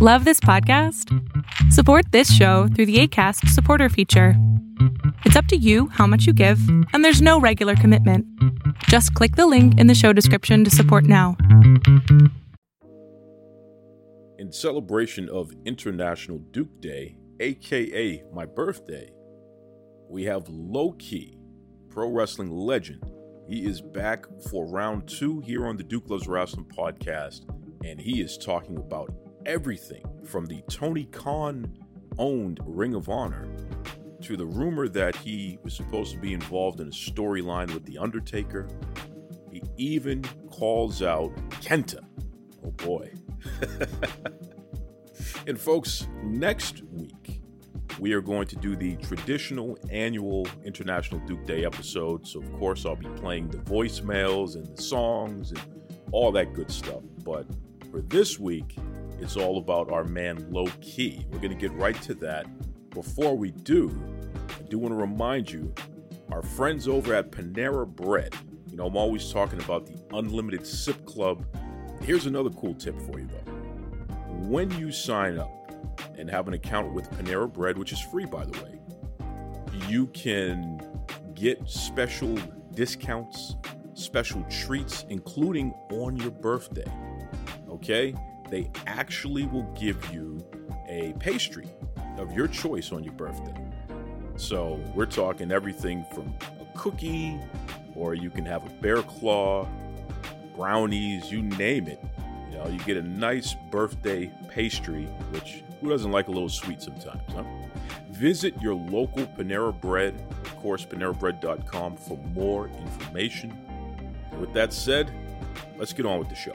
Love this podcast? Support this show through the ACAST supporter feature. It's up to you how much you give, and there's no regular commitment. Just click the link in the show description to support now. In celebration of International Duke Day, aka my birthday, we have Low Ki, pro wrestling legend. He is back for round two here on the Duke Loves Wrestling podcast, and he is talking about everything from the Tony Khan owned Ring of Honor to the rumor that he was supposed to be involved in a storyline with The Undertaker. He even calls out Kenta. Oh boy. and folks, next week we are going to do the traditional annual International Duke Day episode. So, of course, I'll be playing the voicemails and the songs and all that good stuff. But for this week, it's all about our man Low Ki. We're going to get right to that. Before we do, I do want to remind you our friends over at Panera Bread. You know, I'm always talking about the Unlimited Sip Club. Here's another cool tip for you, though. When you sign up and have an account with Panera Bread, which is free, by the way, you can get special discounts, special treats, including on your birthday. Okay? They actually will give you a pastry of your choice on your birthday. So we're talking everything from a cookie, or you can have a bear claw, brownies, you name it. You know, you get a nice birthday pastry, which who doesn't like a little sweet sometimes, huh? Visit your local Panera Bread, of course, panerabread.com for more information. And with that said, let's get on with the show.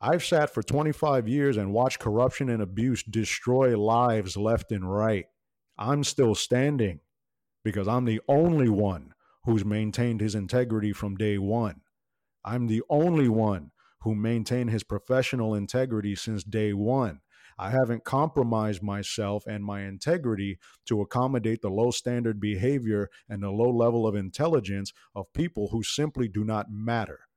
I've sat for 25 years and watched corruption and abuse destroy lives left and right. I'm still standing because I'm the only one who's maintained his integrity from day one. I'm the only one who maintained his professional integrity since day one. I haven't compromised myself and my integrity to accommodate the low standard behavior and the low level of intelligence of people who simply do not matter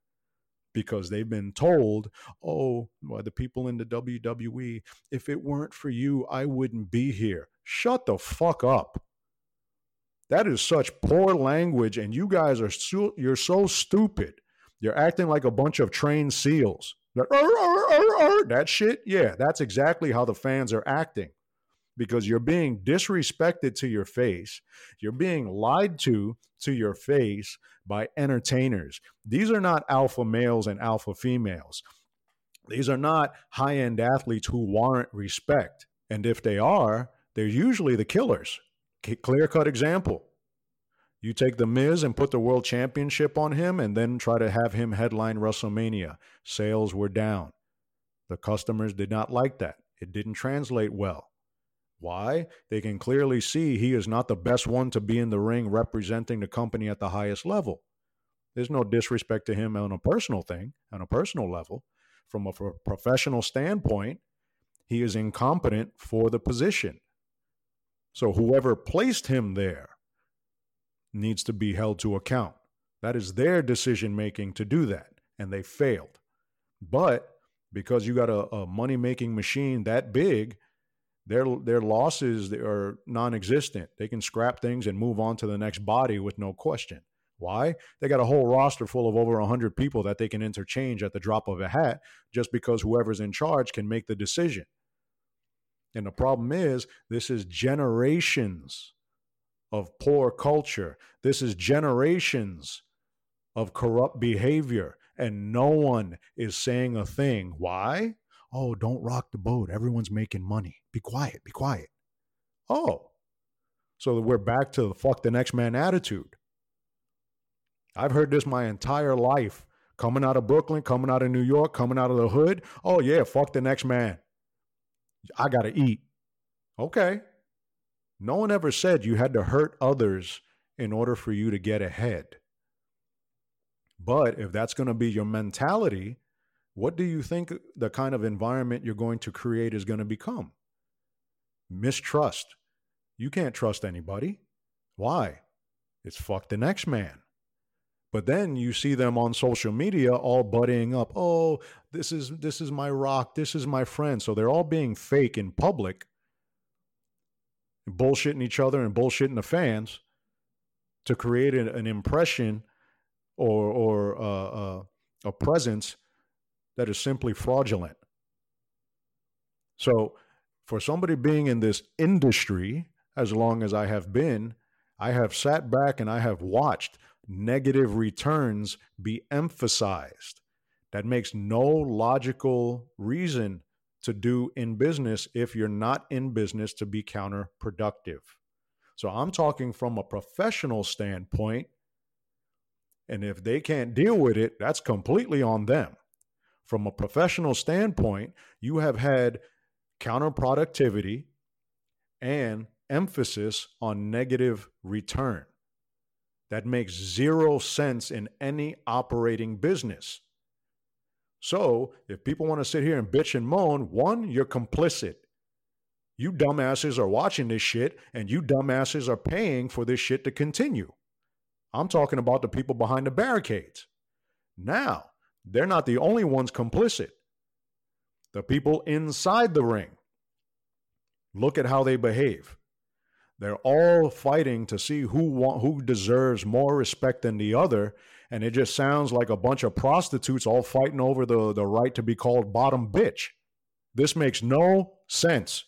because they've been told, oh, well, the people in the WWE, if it weren't for you, I wouldn't be here. Shut the fuck up. That is such poor language, and you guys are so, you're so stupid. You're acting like a bunch of trained seals. That shit, yeah, that's exactly how the fans are acting because you're being disrespected to your face. You're being lied to to your face by entertainers. These are not alpha males and alpha females. These are not high end athletes who warrant respect. And if they are, they're usually the killers. Clear cut example. You take The Miz and put the world championship on him and then try to have him headline WrestleMania. Sales were down. The customers did not like that. It didn't translate well. Why? They can clearly see he is not the best one to be in the ring representing the company at the highest level. There's no disrespect to him on a personal thing, on a personal level. From a professional standpoint, he is incompetent for the position. So whoever placed him there needs to be held to account. That is their decision making to do that, and they failed. But because you got a, a money making machine that big, their their losses are non-existent. They can scrap things and move on to the next body with no question. Why? They got a whole roster full of over 100 people that they can interchange at the drop of a hat just because whoever's in charge can make the decision. And the problem is, this is generations of poor culture. This is generations of corrupt behavior, and no one is saying a thing. Why? Oh, don't rock the boat. Everyone's making money. Be quiet. Be quiet. Oh, so we're back to the fuck the next man attitude. I've heard this my entire life. Coming out of Brooklyn, coming out of New York, coming out of the hood. Oh, yeah, fuck the next man. I got to eat. Okay. No one ever said you had to hurt others in order for you to get ahead. But if that's going to be your mentality, what do you think the kind of environment you're going to create is going to become? Mistrust. You can't trust anybody. Why? It's fuck the next man. But then you see them on social media all buddying up. Oh, this is this is my rock. This is my friend. So they're all being fake in public, bullshitting each other and bullshitting the fans to create an, an impression or or uh, uh, a presence that is simply fraudulent. So, for somebody being in this industry as long as I have been, I have sat back and I have watched negative returns be emphasized. That makes no logical reason to do in business if you're not in business to be counterproductive. So I'm talking from a professional standpoint. And if they can't deal with it, that's completely on them. From a professional standpoint, you have had counterproductivity and emphasis on negative return. That makes zero sense in any operating business. So, if people want to sit here and bitch and moan, one, you're complicit. You dumbasses are watching this shit, and you dumbasses are paying for this shit to continue. I'm talking about the people behind the barricades. Now, they're not the only ones complicit. The people inside the ring. Look at how they behave. They're all fighting to see who want, who deserves more respect than the other, and it just sounds like a bunch of prostitutes all fighting over the, the right to be called bottom bitch. This makes no sense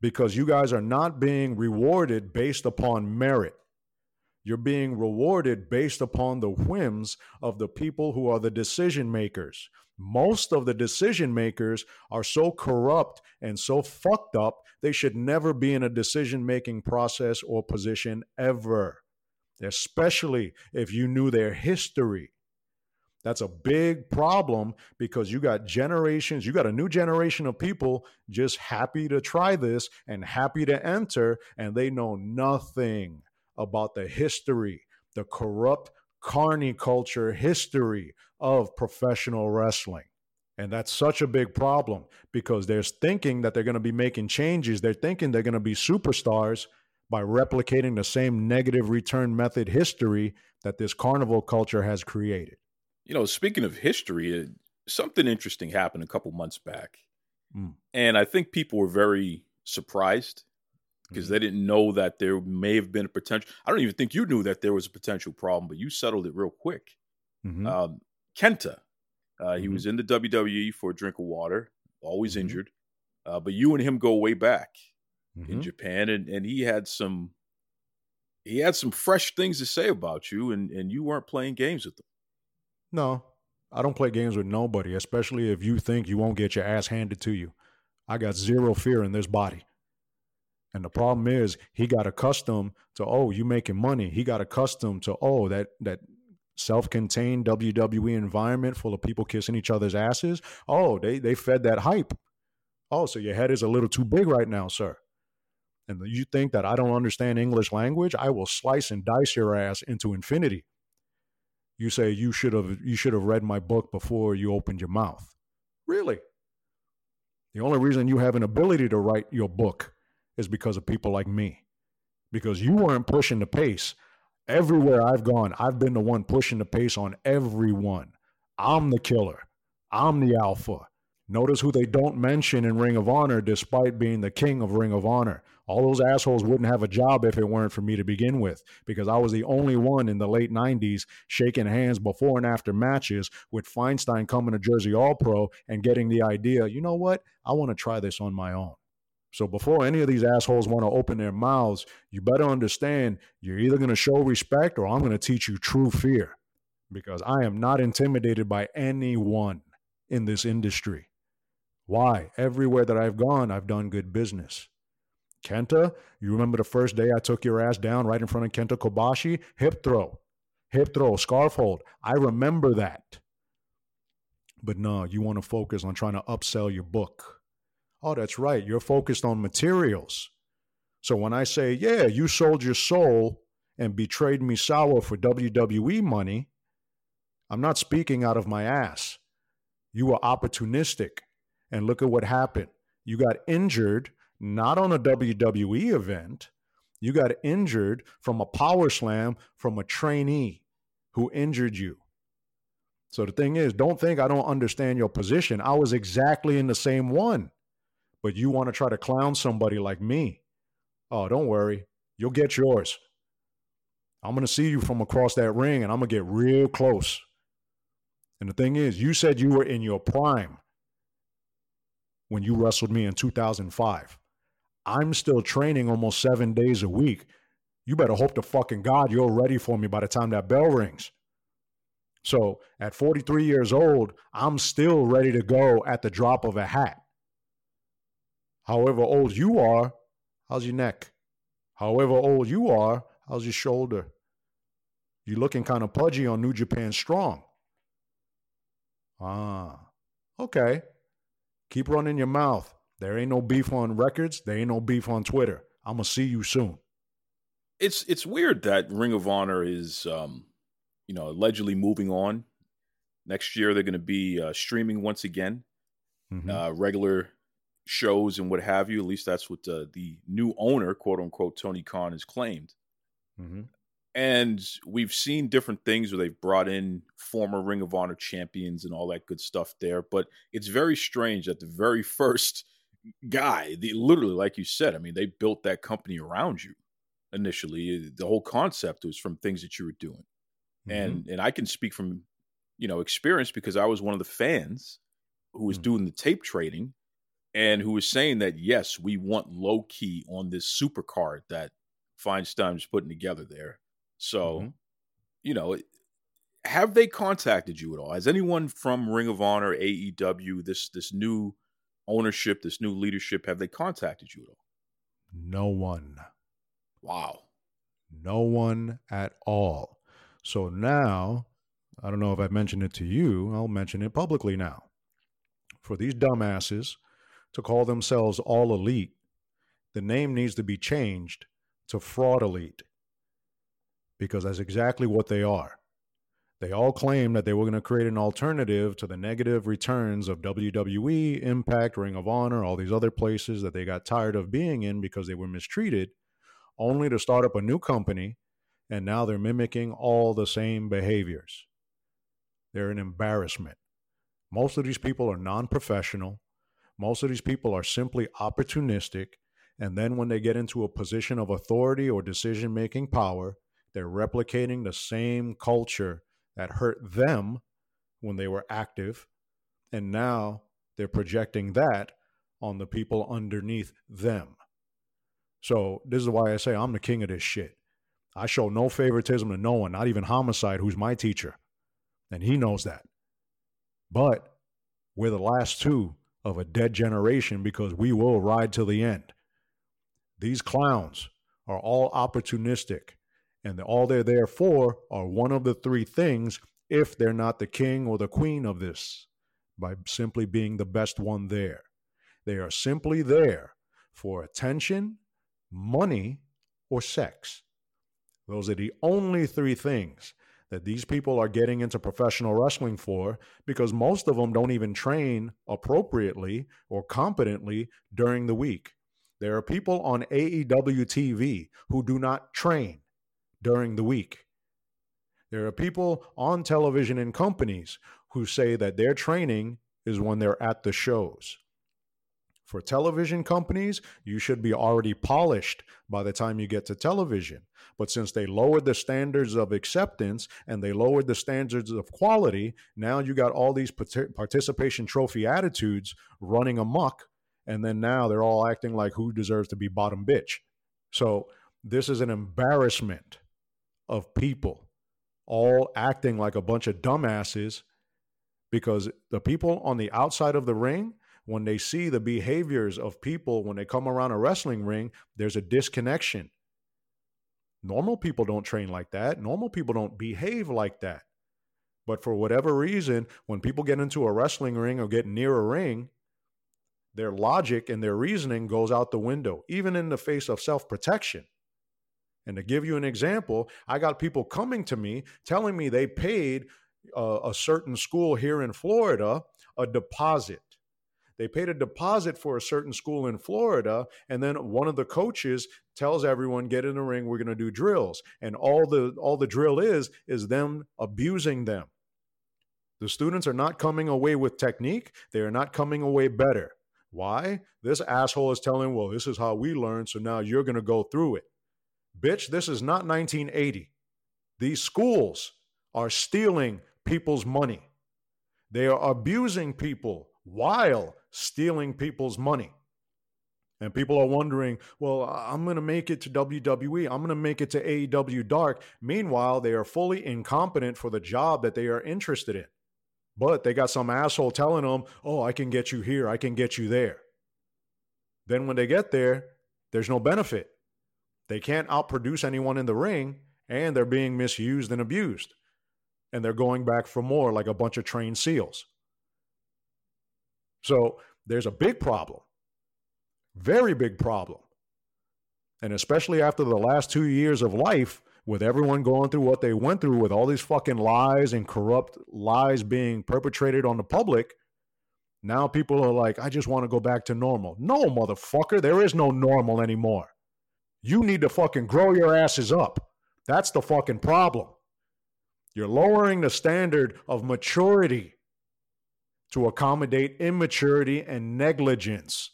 because you guys are not being rewarded based upon merit. You're being rewarded based upon the whims of the people who are the decision makers. Most of the decision makers are so corrupt and so fucked up, they should never be in a decision making process or position ever, especially if you knew their history. That's a big problem because you got generations, you got a new generation of people just happy to try this and happy to enter, and they know nothing about the history, the corrupt carny culture history of professional wrestling. And that's such a big problem because they're thinking that they're going to be making changes. They're thinking they're going to be superstars by replicating the same negative return method history that this carnival culture has created. You know, speaking of history, something interesting happened a couple months back. Mm. And I think people were very surprised because mm-hmm. they didn't know that there may have been a potential. I don't even think you knew that there was a potential problem, but you settled it real quick. Mm-hmm. Um, Kenta, uh, mm-hmm. he was in the WWE for a drink of water, always mm-hmm. injured, uh, but you and him go way back in mm-hmm. Japan, and and he had some he had some fresh things to say about you, and and you weren't playing games with them. No, I don't play games with nobody, especially if you think you won't get your ass handed to you. I got zero fear in this body. And the problem is he got accustomed to, oh, you making money. He got accustomed to, oh, that that self-contained WWE environment full of people kissing each other's asses. Oh, they they fed that hype. Oh, so your head is a little too big right now, sir. And you think that I don't understand English language? I will slice and dice your ass into infinity. You say you should have you should have read my book before you opened your mouth. Really? The only reason you have an ability to write your book is because of people like me. Because you weren't pushing the pace. Everywhere I've gone, I've been the one pushing the pace on everyone. I'm the killer. I'm the alpha. Notice who they don't mention in Ring of Honor, despite being the king of Ring of Honor. All those assholes wouldn't have a job if it weren't for me to begin with, because I was the only one in the late 90s shaking hands before and after matches with Feinstein coming to Jersey All Pro and getting the idea, you know what? I want to try this on my own. So before any of these assholes want to open their mouths, you better understand you're either going to show respect or I'm going to teach you true fear because I am not intimidated by anyone in this industry. Why? Everywhere that I've gone, I've done good business. Kenta, you remember the first day I took your ass down right in front of Kenta Kobashi? Hip throw, hip throw, scarf hold. I remember that. But no, you want to focus on trying to upsell your book Oh, that's right. You're focused on materials. So when I say, yeah, you sold your soul and betrayed Misawa for WWE money, I'm not speaking out of my ass. You were opportunistic. And look at what happened. You got injured, not on a WWE event. You got injured from a power slam from a trainee who injured you. So the thing is, don't think I don't understand your position. I was exactly in the same one. But you want to try to clown somebody like me. Oh, don't worry. You'll get yours. I'm going to see you from across that ring and I'm going to get real close. And the thing is, you said you were in your prime when you wrestled me in 2005. I'm still training almost seven days a week. You better hope to fucking God you're ready for me by the time that bell rings. So at 43 years old, I'm still ready to go at the drop of a hat. However old you are, how's your neck? However old you are, how's your shoulder? You're looking kind of pudgy on New Japan Strong. Ah, okay. Keep running your mouth. There ain't no beef on records. There ain't no beef on Twitter. I'm gonna see you soon. It's it's weird that Ring of Honor is, um, you know, allegedly moving on. Next year they're going to be uh, streaming once again, mm-hmm. uh, regular shows and what have you. At least that's what uh, the new owner, quote unquote, Tony Khan, has claimed. Mm-hmm. And we've seen different things where they've brought in former Ring of Honor champions and all that good stuff there. But it's very strange that the very first guy, the, literally, like you said, I mean, they built that company around you initially. The whole concept was from things that you were doing. Mm-hmm. And and I can speak from, you know, experience because I was one of the fans who was mm-hmm. doing the tape trading and who was saying that yes, we want Low Ki on this super card that Feinstein's putting together there. So, mm-hmm. you know, have they contacted you at all? Has anyone from Ring of Honor, AEW, this this new ownership, this new leadership, have they contacted you at all? No one. Wow. No one at all. So now, I don't know if I've mentioned it to you, I'll mention it publicly now. For these dumbasses to call themselves all elite, the name needs to be changed to fraud elite because that's exactly what they are. They all claim that they were going to create an alternative to the negative returns of WWE, Impact, Ring of Honor, all these other places that they got tired of being in because they were mistreated, only to start up a new company, and now they're mimicking all the same behaviors. They're an embarrassment. Most of these people are non professional. Most of these people are simply opportunistic. And then when they get into a position of authority or decision making power, they're replicating the same culture that hurt them when they were active. And now they're projecting that on the people underneath them. So this is why I say I'm the king of this shit. I show no favoritism to no one, not even Homicide, who's my teacher. And he knows that. But we're the last two of a dead generation because we will ride to the end. These clowns are all opportunistic and all they're there for are one of the three things if they're not the king or the queen of this by simply being the best one there. They are simply there for attention, money, or sex. Those are the only three things that these people are getting into professional wrestling for because most of them don't even train appropriately or competently during the week. There are people on AEW TV who do not train during the week. There are people on television and companies who say that their training is when they're at the shows. For television companies, you should be already polished by the time you get to television. But since they lowered the standards of acceptance and they lowered the standards of quality, now you got all these participation trophy attitudes running amok. And then now they're all acting like who deserves to be bottom bitch. So this is an embarrassment of people all acting like a bunch of dumbasses because the people on the outside of the ring when they see the behaviors of people when they come around a wrestling ring there's a disconnection normal people don't train like that normal people don't behave like that but for whatever reason when people get into a wrestling ring or get near a ring their logic and their reasoning goes out the window, even in the face of self protection. And to give you an example, I got people coming to me telling me they paid uh, a certain school here in Florida a deposit. They paid a deposit for a certain school in Florida, and then one of the coaches tells everyone, "Get in the ring. We're going to do drills." And all the all the drill is is them abusing them. The students are not coming away with technique. They are not coming away better. Why? This asshole is telling, well, this is how we learn, so now you're going to go through it. Bitch, this is not 1980. These schools are stealing people's money. They are abusing people while stealing people's money. And people are wondering, well, I'm going to make it to WWE. I'm going to make it to AEW Dark. Meanwhile, they are fully incompetent for the job that they are interested in. But they got some asshole telling them, oh, I can get you here, I can get you there. Then when they get there, there's no benefit. They can't outproduce anyone in the ring, and they're being misused and abused. And they're going back for more like a bunch of trained seals. So there's a big problem, very big problem. And especially after the last two years of life, with everyone going through what they went through with all these fucking lies and corrupt lies being perpetrated on the public, now people are like, I just want to go back to normal. No, motherfucker, there is no normal anymore. You need to fucking grow your asses up. That's the fucking problem. You're lowering the standard of maturity to accommodate immaturity and negligence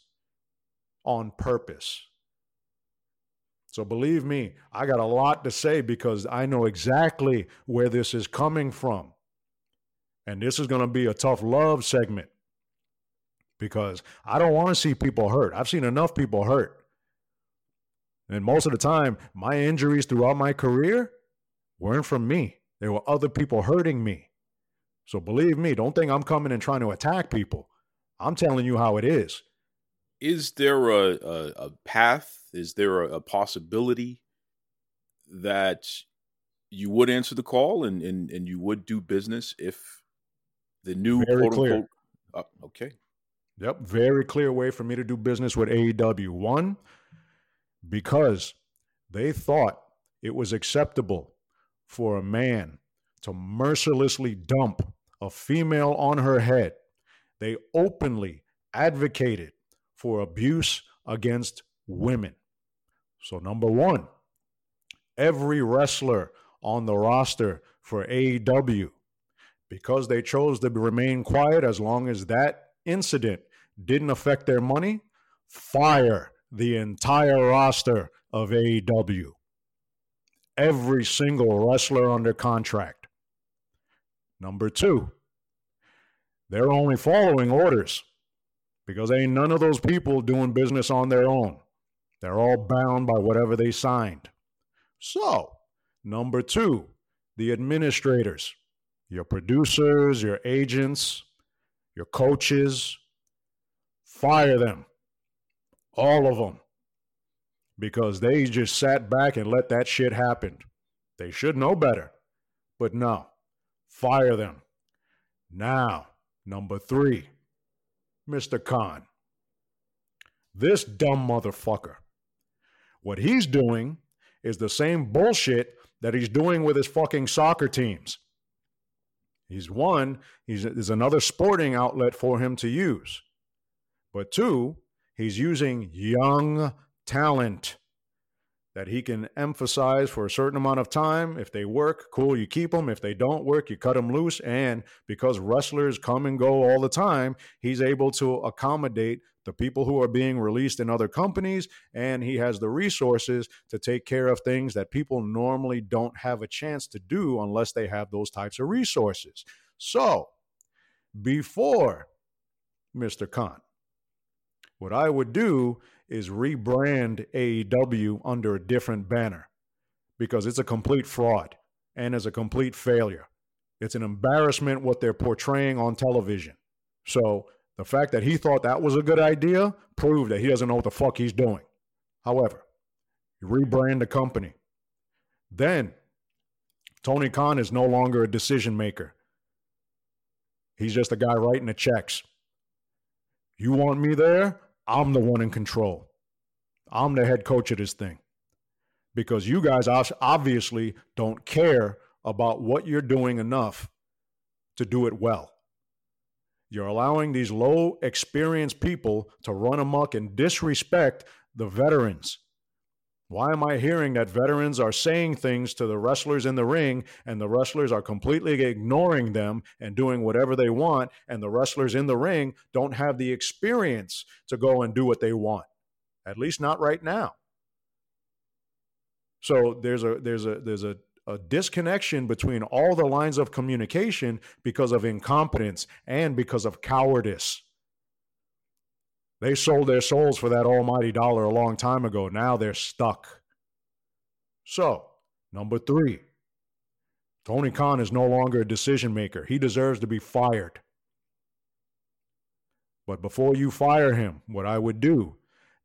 on purpose. So believe me, I got a lot to say because I know exactly where this is coming from. And this is going to be a tough love segment because I don't want to see people hurt. I've seen enough people hurt. And most of the time, my injuries throughout my career weren't from me, they were other people hurting me. So believe me, don't think I'm coming and trying to attack people. I'm telling you how it is is there a, a, a path? Is there a, a, possibility that you would answer the call and, and, and you would do business if the new Very quote clear. unquote uh, okay. Yep, very clear way for me to do business with AEW. One, because they thought it was acceptable for a man to mercilessly dump a female on her head. They openly advocated for abuse against women. So, number one, every wrestler on the roster for AEW, because they chose to remain quiet as long as that incident didn't affect their money, fire the entire roster of AEW. Every single wrestler under contract. Number two, they're only following orders because ain't none of those people doing business on their own. They're all bound by whatever they signed. So, number two, the administrators, your producers, your agents, your coaches, fire them. All of them. Because they just sat back and let that shit happen. They should know better. But no, fire them. Now, number three, Mr. Khan. This dumb motherfucker. What he's doing is the same bullshit that he's doing with his fucking soccer teams. He's one, he's, there's another sporting outlet for him to use. But two, he's using young talent that he can emphasize for a certain amount of time. If they work, cool, you keep them. If they don't work, you cut them loose. And because wrestlers come and go all the time, he's able to accommodate the people who are being released in other companies. And he has the resources to take care of things that people normally don't have a chance to do unless they have those types of resources. So, before Mr. Khan, what I would do is rebrand AEW under a different banner because it's a complete fraud and is a complete failure. It's an embarrassment what they're portraying on television. So the fact that he thought that was a good idea proved that he doesn't know what the fuck he's doing. However, you rebrand the company. Then Tony Khan is no longer a decision maker. He's just a guy writing the checks. You want me there? I'm the one in control. I'm the head coach of this thing. Because you guys obviously don't care about what you're doing enough to do it well. You're allowing these low experienced people to run amok and disrespect the veterans. Why am I hearing that veterans are saying things to the wrestlers in the ring and the wrestlers are completely ignoring them and doing whatever they want and the wrestlers in the ring don't have the experience to go and do what they want? At least not right now. So there's a there's a there's a a disconnection between all the lines of communication because of incompetence and because of cowardice. They sold their souls for that almighty dollar a long time ago. Now they're stuck. So, number three, Tony Khan is no longer a decision maker. He deserves to be fired. But before you fire him, what I would do,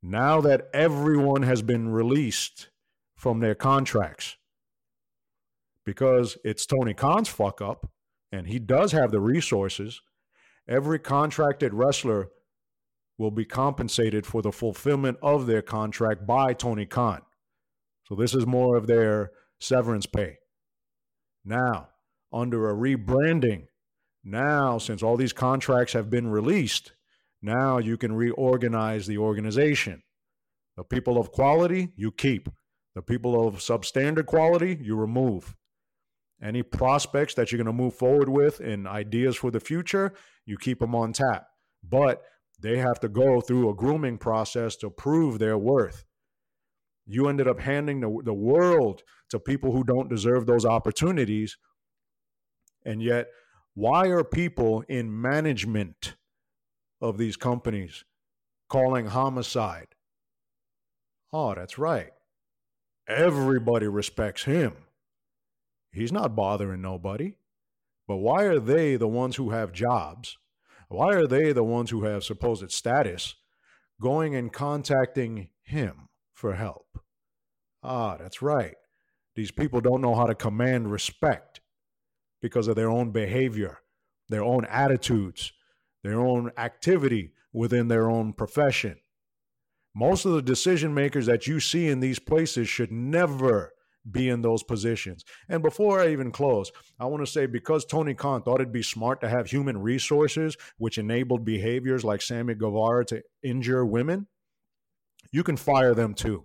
now that everyone has been released from their contracts, because it's Tony Khan's fuck up, and he does have the resources, every contracted wrestler will be compensated for the fulfillment of their contract by Tony Khan. So this is more of their severance pay. Now, under a rebranding, now since all these contracts have been released, now you can reorganize the organization. The people of quality, you keep. The people of substandard quality, you remove. Any prospects that you're going to move forward with and ideas for the future, you keep them on tap. But they have to go through a grooming process to prove their worth. You ended up handing the, the world to people who don't deserve those opportunities. And yet, why are people in management of these companies calling Homicide? Oh, that's right. Everybody respects him. He's not bothering nobody. But why are they the ones who have jobs why are they the ones who have supposed status going and contacting him for help? Ah, that's right. These people don't know how to command respect because of their own behavior, their own attitudes, their own activity within their own profession. Most of the decision makers that you see in these places should never be in those positions. And before I even close, I want to say because Tony Khan thought it'd be smart to have human resources, which enabled behaviors like Sammy Guevara to injure women, you can fire them too.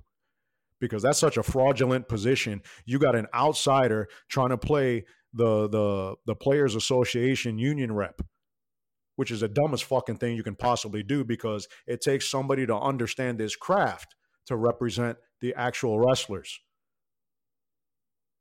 Because that's such a fraudulent position. You got an outsider trying to play the the the players association union rep which is the dumbest fucking thing you can possibly do because it takes somebody to understand this craft to represent the actual wrestlers.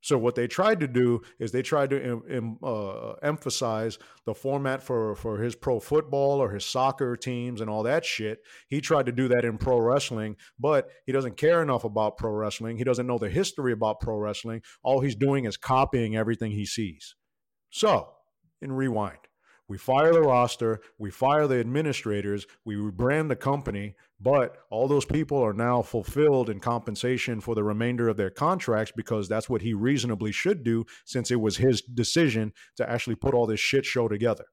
So what they tried to do is they tried to uh, emphasize the format for for his pro football or his soccer teams and all that shit. He tried to do that in pro wrestling, but he doesn't care enough about pro wrestling. He doesn't know the history about pro wrestling. All he's doing is copying everything he sees. So, in rewind, we fire the roster, we fire the administrators, we rebrand the company, but all those people are now fulfilled in compensation for the remainder of their contracts because that's what he reasonably should do since it was his decision to actually put all this shit show together.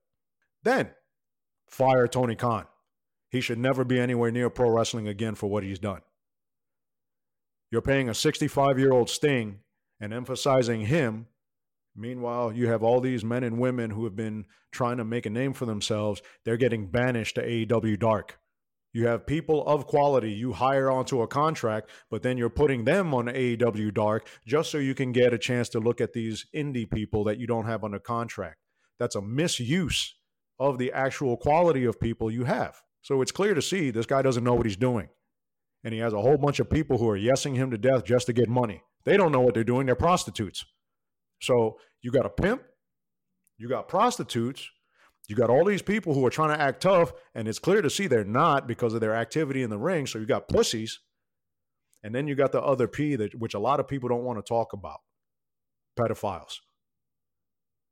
Then fire Tony Khan. He should never be anywhere near pro wrestling again for what he's done. You're paying a 65 year old Sting and emphasizing him. Meanwhile, you have all these men and women who have been trying to make a name for themselves. They're getting banished to AEW Dark. You have people of quality you hire onto a contract, but then you're putting them on AEW Dark just so you can get a chance to look at these indie people that you don't have under contract. That's a misuse of the actual quality of people you have. So it's clear to see this guy doesn't know what he's doing. And he has a whole bunch of people who are yesing him to death just to get money. They don't know what they're doing, they're prostitutes. So you got a pimp, you got prostitutes, you got all these people who are trying to act tough, and it's clear to see they're not because of their activity in the ring. So you got pussies, and then you got the other P that which a lot of people don't want to talk about, pedophiles.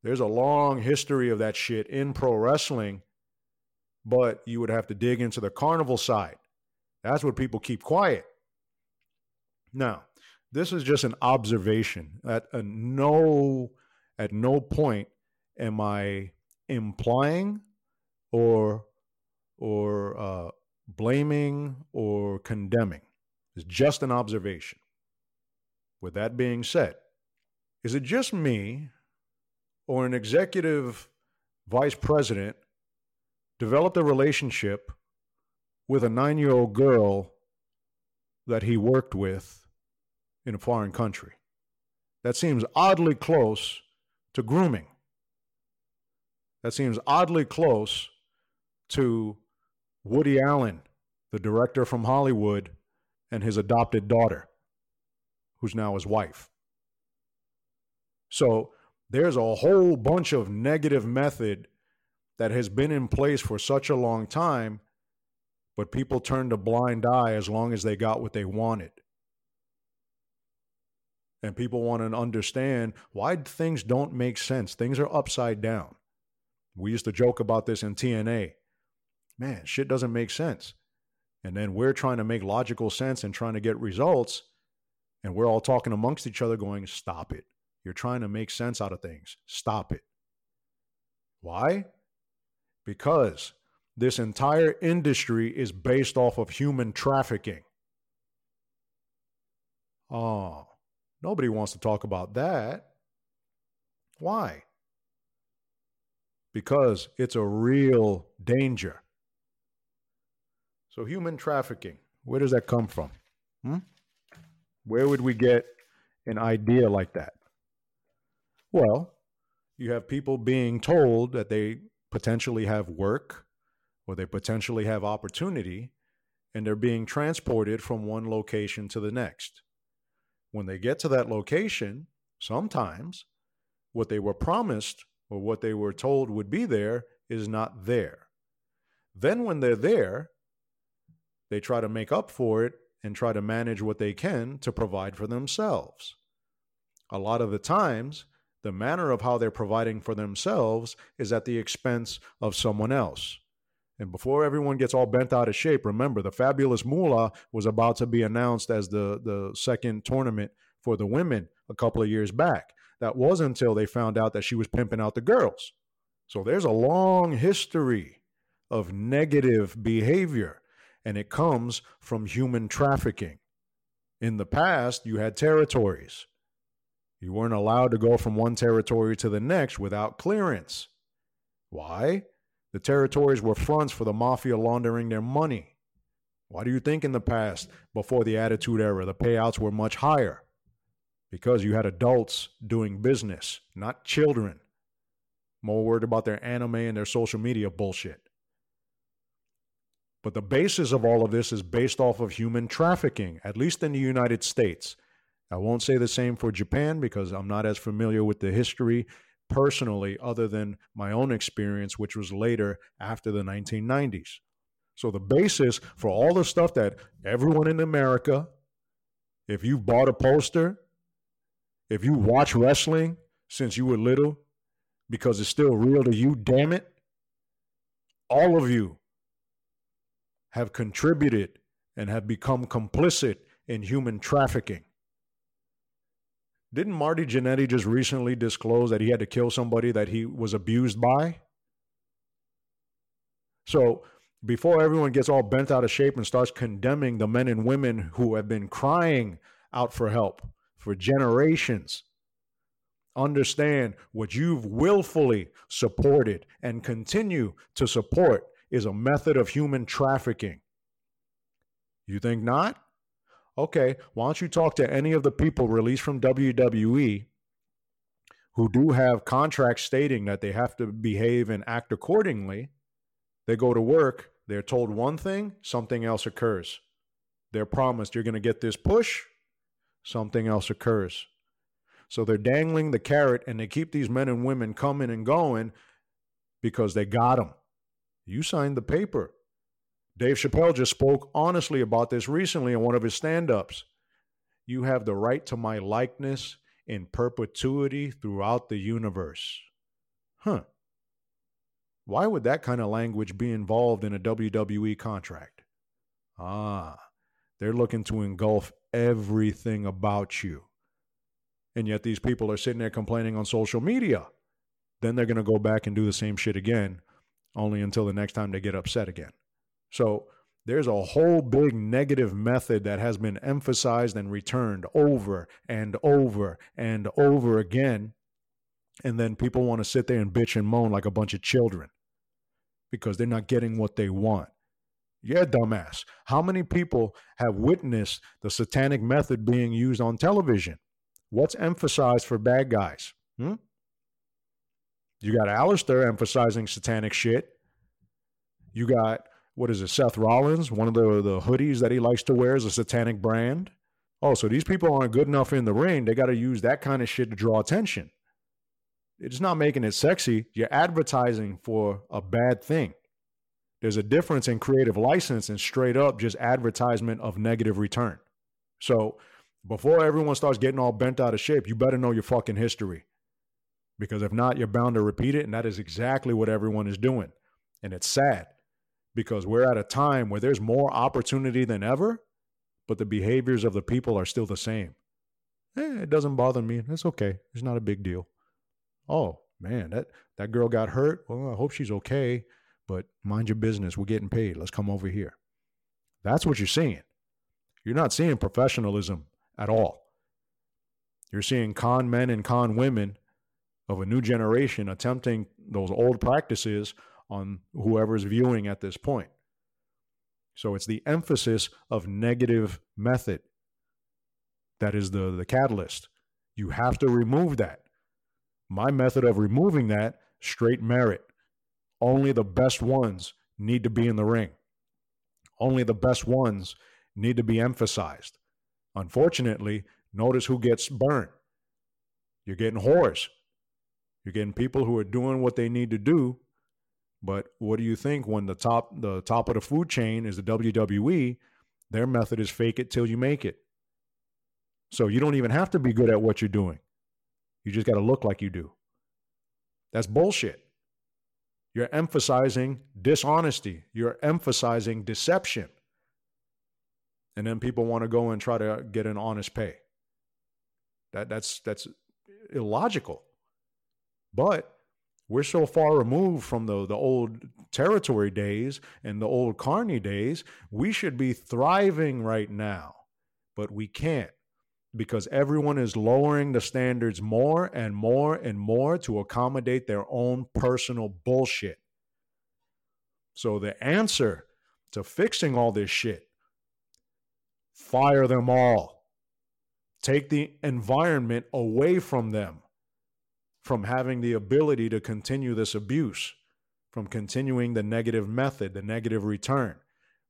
There's a long history of that shit in pro wrestling, but you would have to dig into the carnival side. That's what people keep quiet. Now, this is just an observation. At no, at no point am I implying or or uh, blaming or condemning. It's just an observation. With that being said, is it just me or an executive vice president developed a relationship with a nine year old girl that he worked with in a foreign country? That seems oddly close to grooming. That seems oddly close to Woody Allen, the director from Hollywood, and his adopted daughter, who's now his wife. So there's a whole bunch of negative method that has been in place for such a long time, but people turned a blind eye as long as they got what they wanted. And people want to understand why things don't make sense. Things are upside down. We used to joke about this in TNA. Man, shit doesn't make sense. And then we're trying to make logical sense and trying to get results. And we're all talking amongst each other, going, stop it. You're trying to make sense out of things. Stop it. Why? Because this entire industry is based off of human trafficking. Oh, nobody wants to talk about that. Why? Because it's a real danger. So, human trafficking, where does that come from? Hmm? Where would we get an idea like that? Well, you have people being told that they potentially have work or they potentially have opportunity, and they're being transported from one location to the next. When they get to that location, sometimes what they were promised or what they were told would be there is not there. Then, when they're there, they try to make up for it and try to manage what they can to provide for themselves. A lot of the times, the manner of how they're providing for themselves is at the expense of someone else. And before everyone gets all bent out of shape, remember the Fabulous Moolah was about to be announced as the, the second tournament for the women a couple of years back. That was until they found out that she was pimping out the girls. So there's a long history of negative behavior, and it comes from human trafficking. In the past, you had territories. You weren't allowed to go from one territory to the next without clearance. Why? The territories were fronts for the mafia laundering their money. Why do you think in the past, before the Attitude Era, the payouts were much higher? Because you had adults doing business, not children. More worried about their anime and their social media bullshit. But the basis of all of this is based off of human trafficking, at least in the United States. I won't say the same for Japan because I'm not as familiar with the history personally, other than my own experience, which was later after the 1990s. So, the basis for all the stuff that everyone in America, if you bought a poster, if you watch wrestling since you were little, because it's still real to you, damn it, all of you have contributed and have become complicit in human trafficking. Didn't Marty Jannetty just recently disclose that he had to kill somebody that he was abused by? So before everyone gets all bent out of shape and starts condemning the men and women who have been crying out for help for generations, understand what you've willfully supported and continue to support is a method of human trafficking. You think not? Okay, why don't you talk to any of the people released from WWE who do have contracts stating that they have to behave and act accordingly? They go to work, they're told one thing, something else occurs. They're promised you're going to get this push, something else occurs. So they're dangling the carrot and they keep these men and women coming and going because they got them. You signed the paper. Dave Chappelle just spoke honestly about this recently in one of his stand ups. You have the right to my likeness in perpetuity throughout the universe. Huh. Why would that kind of language be involved in a WWE contract? Ah, they're looking to engulf everything about you. And yet these people are sitting there complaining on social media. Then they're going to go back and do the same shit again, only until the next time they get upset again. So there's a whole big negative method that has been emphasized and returned over and over and over again. And then people want to sit there and bitch and moan like a bunch of children because they're not getting what they want. Yeah, dumbass. How many people have witnessed the satanic method being used on television? What's emphasized for bad guys? Hmm? You got Aleister emphasizing satanic shit. You got what is it, Seth Rollins, one of the, the hoodies that he likes to wear is a satanic brand. Oh, so these people aren't good enough in the ring. They got to use that kind of shit to draw attention. It's not making it sexy. You're advertising for a bad thing. There's a difference in creative license and straight up just advertisement of negative return. So before everyone starts getting all bent out of shape, you better know your fucking history. Because if not, you're bound to repeat it. And that is exactly what everyone is doing. And it's sad because we're at a time where there's more opportunity than ever, but the behaviors of the people are still the same. Eh, it doesn't bother me. It's okay. It's not a big deal. Oh, man, that, that girl got hurt. Well, I hope she's okay, but mind your business. We're getting paid. Let's come over here. That's what you're seeing. You're not seeing professionalism at all. You're seeing con men and con women of a new generation attempting those old practices on whoever's viewing at this point. So it's the emphasis of negative method that is the, the catalyst. You have to remove that. My method of removing that, straight merit. Only the best ones need to be in the ring. Only the best ones need to be emphasized. Unfortunately, notice who gets burned. You're getting whores. You're getting people who are doing what they need to do but what do you think when the top the top of the food chain is the WWE? Their method is fake it till you make it. So you don't even have to be good at what you're doing. You just got to look like you do. That's bullshit. You're emphasizing dishonesty. You're emphasizing deception. And then people want to go and try to get an honest pay. That that's that's illogical. But we're so far removed from the, the old territory days and the old carney days. We should be thriving right now, but we can't because everyone is lowering the standards more and more and more to accommodate their own personal bullshit. So the answer to fixing all this shit fire them all. Take the environment away from them from having the ability to continue this abuse, from continuing the negative method, the negative return.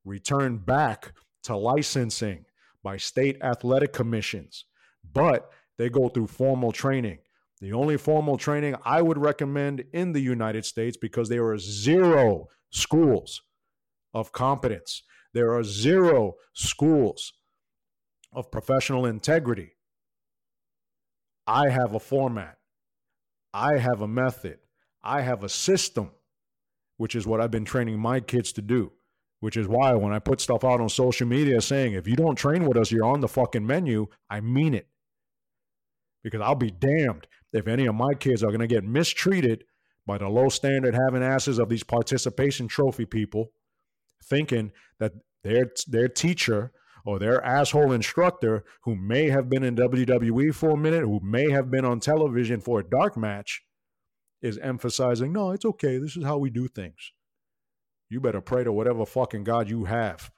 Return back to licensing by state athletic commissions, but they go through formal training. The only formal training I would recommend in the United States because there are zero schools of competence. There are zero schools of professional integrity. I have a format. I have a method, I have a system, which is what I've been training my kids to do. Which is why when I put stuff out on social media saying, if you don't train with us, you're on the fucking menu, I mean it. Because I'll be damned if any of my kids are going to get mistreated by the low standard having asses of these participation trophy people, thinking that their their teacher or their asshole instructor who may have been in WWE for a minute, who may have been on television for a dark match, is emphasizing, no, it's okay. This is how we do things. You better pray to whatever fucking God you have.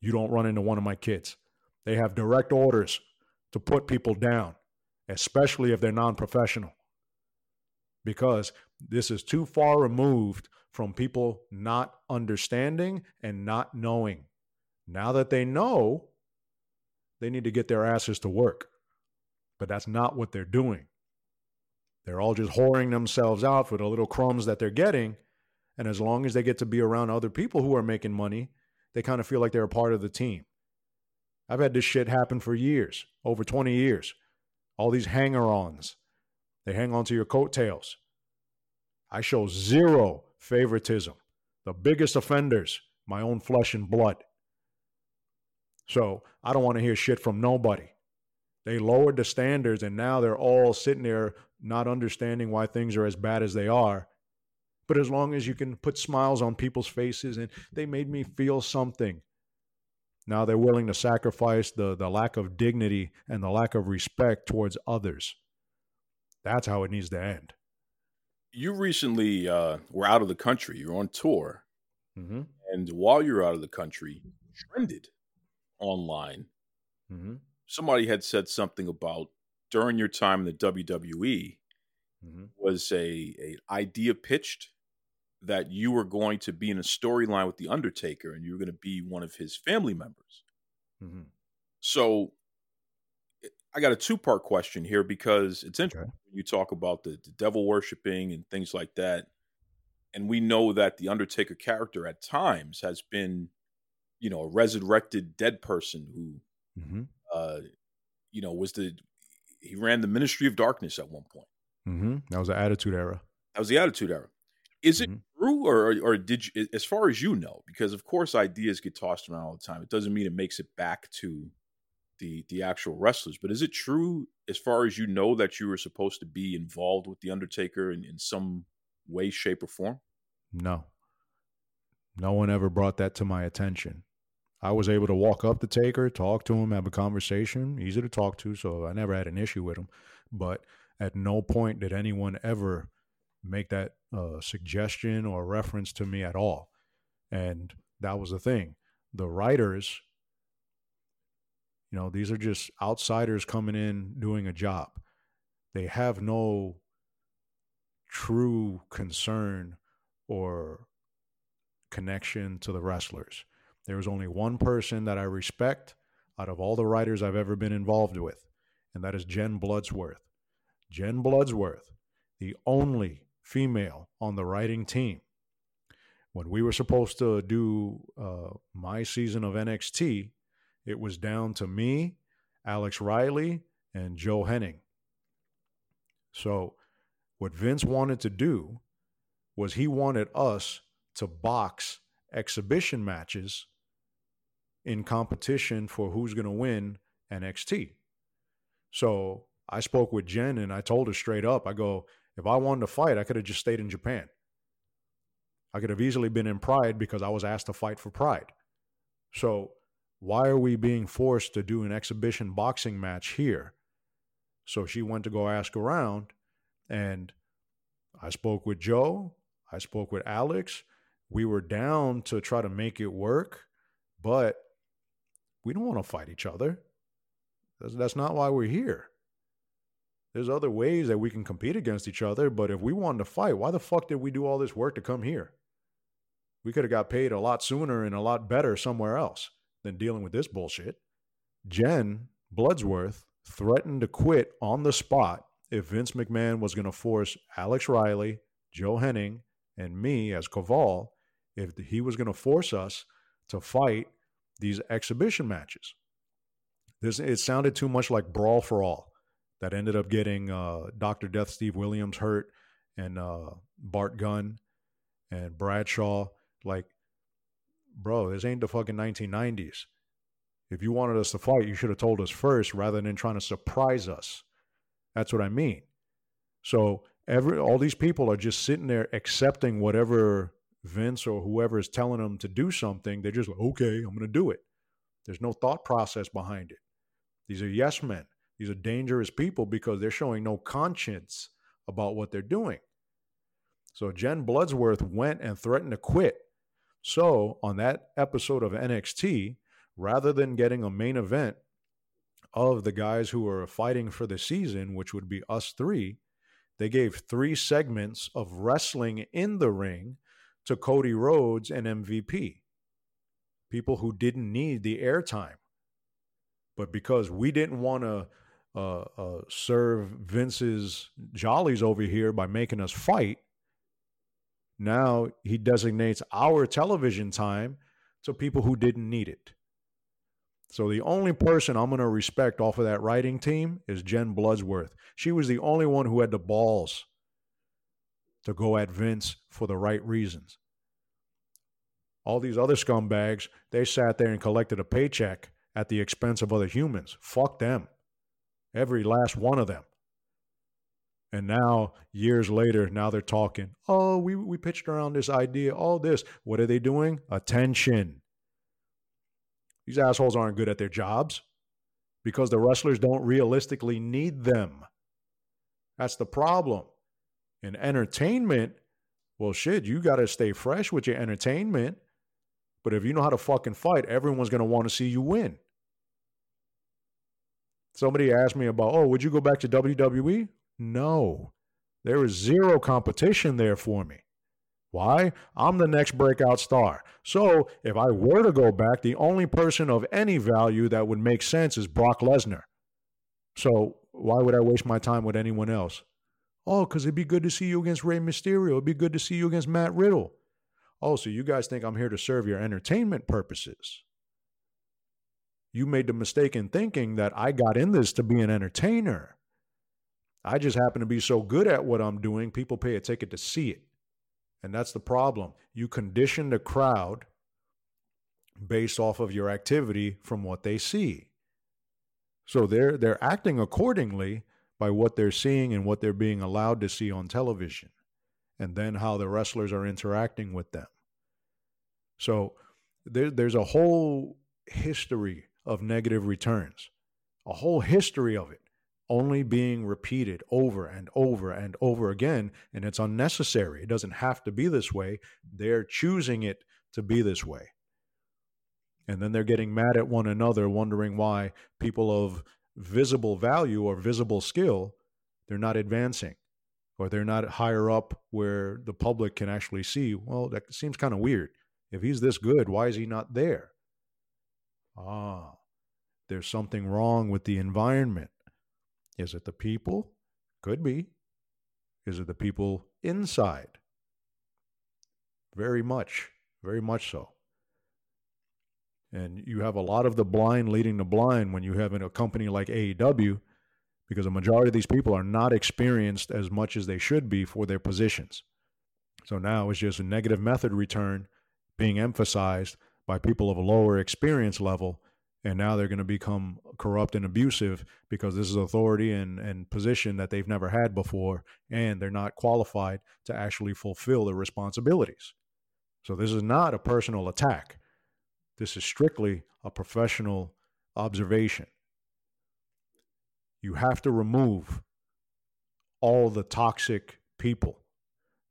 You don't run into one of my kids. They have direct orders to put people down, especially if they're non professional, because this is too far removed from people not understanding and not knowing. Now that they know, they need to get their asses to work. But that's not what they're doing. They're all just whoring themselves out for the little crumbs that they're getting. And as long as they get to be around other people who are making money, they kind of feel like they're a part of the team. I've had this shit happen for years, over 20 years. All these hanger ons, they hang on to your coattails. I show zero favoritism. The biggest offenders, my own flesh and blood. So I don't want to hear shit from nobody. They lowered the standards and now they're all sitting there not understanding why things are as bad as they are but as long as you can put smiles on people's faces and they made me feel something. Now they're willing to sacrifice the, the lack of dignity and the lack of respect towards others. That's how it needs to end. You recently uh, were out of the country. You're on tour. Mm-hmm. And while you're out of the country, trended online. Mm-hmm. Somebody had said something about during your time in the WWE Mm-hmm. was a, a idea pitched that you were going to be in a storyline with the Undertaker and you were going to be one of his family members. Mm-hmm. So I got a two part question here because it's interesting Okay. when you talk about the, the devil worshiping and things like that. And we know that the Undertaker character at times has been, you know, a resurrected dead person who, Mm-hmm. uh, you know, was the, he ran the Ministry of Darkness at one point. Mm-hmm. That was the Attitude Era. That was the Attitude Era. Is it Mhm. true, or or did you, as far as you know? Because of course, ideas get tossed around all the time. It doesn't mean it makes it back to the the actual wrestlers. But is it true, as far as you know, that you were supposed to be involved with the Undertaker in, in some way, shape, or form? No. No one ever brought that to my attention. I was able to walk up to Taker, talk to him, have a conversation, easy to talk to, so I never had an issue with him. But at no point did anyone ever make that uh, suggestion or reference to me at all. And that was the thing. The writers, you know, these are just outsiders coming in doing a job. They have no true concern or connection to the wrestlers. There is only one person that I respect out of all the writers I've ever been involved with, and that is Jen Bloodsworth. Jen Bloodsworth, the only female on the writing team. When we were supposed to do uh, my season of NXT, it was down to me, Alex Riley, and Joe Hennig. So, what Vince wanted to do was he wanted us to box exhibition matches in competition for who's going to win NXT. So I spoke with Jen and I told her straight up, I go, if I wanted to fight, I could have just stayed in Japan. I could have easily been in Pride because I was asked to fight for Pride. So why are we being forced to do an exhibition boxing match here? So she went to go ask around and I spoke with Joe. I spoke with Alex. We were down to try to make it work, but we don't want to fight each other. That's, that's not why we're here. There's other ways that we can compete against each other, but if we wanted to fight, why the fuck did we do all this work to come here? We could have got paid a lot sooner and a lot better somewhere else than dealing with this bullshit. Jen Bloodsworth threatened to quit on the spot if Vince McMahon was going to force Alex Riley, Joe Hennig, and me as Kaval, if he was going to force us to fight these exhibition matches. This it sounded too much like Brawl for All that ended up getting uh, Dr. Death Steve Williams hurt and uh, Bart Gunn and Bradshaw. Like, bro, this ain't the fucking 1990s. If you wanted us to fight, you should have told us first rather than trying to surprise us. That's what I mean. So every all these people are just sitting there accepting whatever Vince or whoever is telling them to do something. They're just like, okay, I'm going to do it. There's no thought process behind it. These are yes men. These are dangerous people because they're showing no conscience about what they're doing. So Jen Bloodsworth went and threatened to quit. So on that episode of NXT, rather than getting a main event of the guys who are fighting for the season, which would be us three, they gave three segments of wrestling in the ring to Cody Rhodes and MVP. People who didn't need the airtime. But because we didn't want to uh, uh, serve Vince's jollies over here by making us fight, now he designates our television time to people who didn't need it. So the only person I'm going to respect off of that writing team is Jen Bloodsworth. She was the only one who had the balls to go at Vince for the right reasons. All these other scumbags, they sat there and collected a paycheck at the expense of other humans. Fuck them. Every last one of them. And now, years later, now they're talking. Oh, we, we pitched around this idea, all this. What are they doing? Attention. These assholes aren't good at their jobs because the wrestlers don't realistically need them. That's the problem. In entertainment, well, shit, you got to stay fresh with your entertainment. But if you know how to fucking fight, everyone's going to want to see you win. Somebody asked me about, oh, would you go back to WWE? No. There is zero competition there for me. Why? I'm the next breakout star. So if I were to go back, the only person of any value that would make sense is Brock Lesnar. So why would I waste my time with anyone else? Oh, because it'd be good to see you against Rey Mysterio. It'd be good to see you against Matt Riddle. Oh, so you guys think I'm here to serve your entertainment purposes? You made the mistake in thinking that I got in this to be an entertainer. I just happen to be so good at what I'm doing, people pay a ticket to see it. And that's the problem. You condition the crowd based off of your activity from what they see. So they're they're acting accordingly by what they're seeing and what they're being allowed to see on television and then how the wrestlers are interacting with them. So there, there's a whole history of negative returns, a whole history of it only being repeated over and over and over again. And it's unnecessary. It doesn't have to be this way. They're choosing it to be this way. And then they're getting mad at one another, wondering why people of visible value or visible skill, they're not advancing or they're not higher up where the public can actually see. Well, that seems kind of weird. If he's this good, why is he not there? Ah, there's something wrong with the environment. Is it the people? Could be. Is it the people inside? Very much, very much so. And you have a lot of the blind leading the blind when you have a company like AEW, because a majority of these people are not experienced as much as they should be for their positions. So now it's just a negative method return being emphasized by people of a lower experience level and now they're going to become corrupt and abusive because this is authority and, and position that they've never had before and they're not qualified to actually fulfill their responsibilities so this is not a personal attack this is strictly a professional observation you have to remove all the toxic people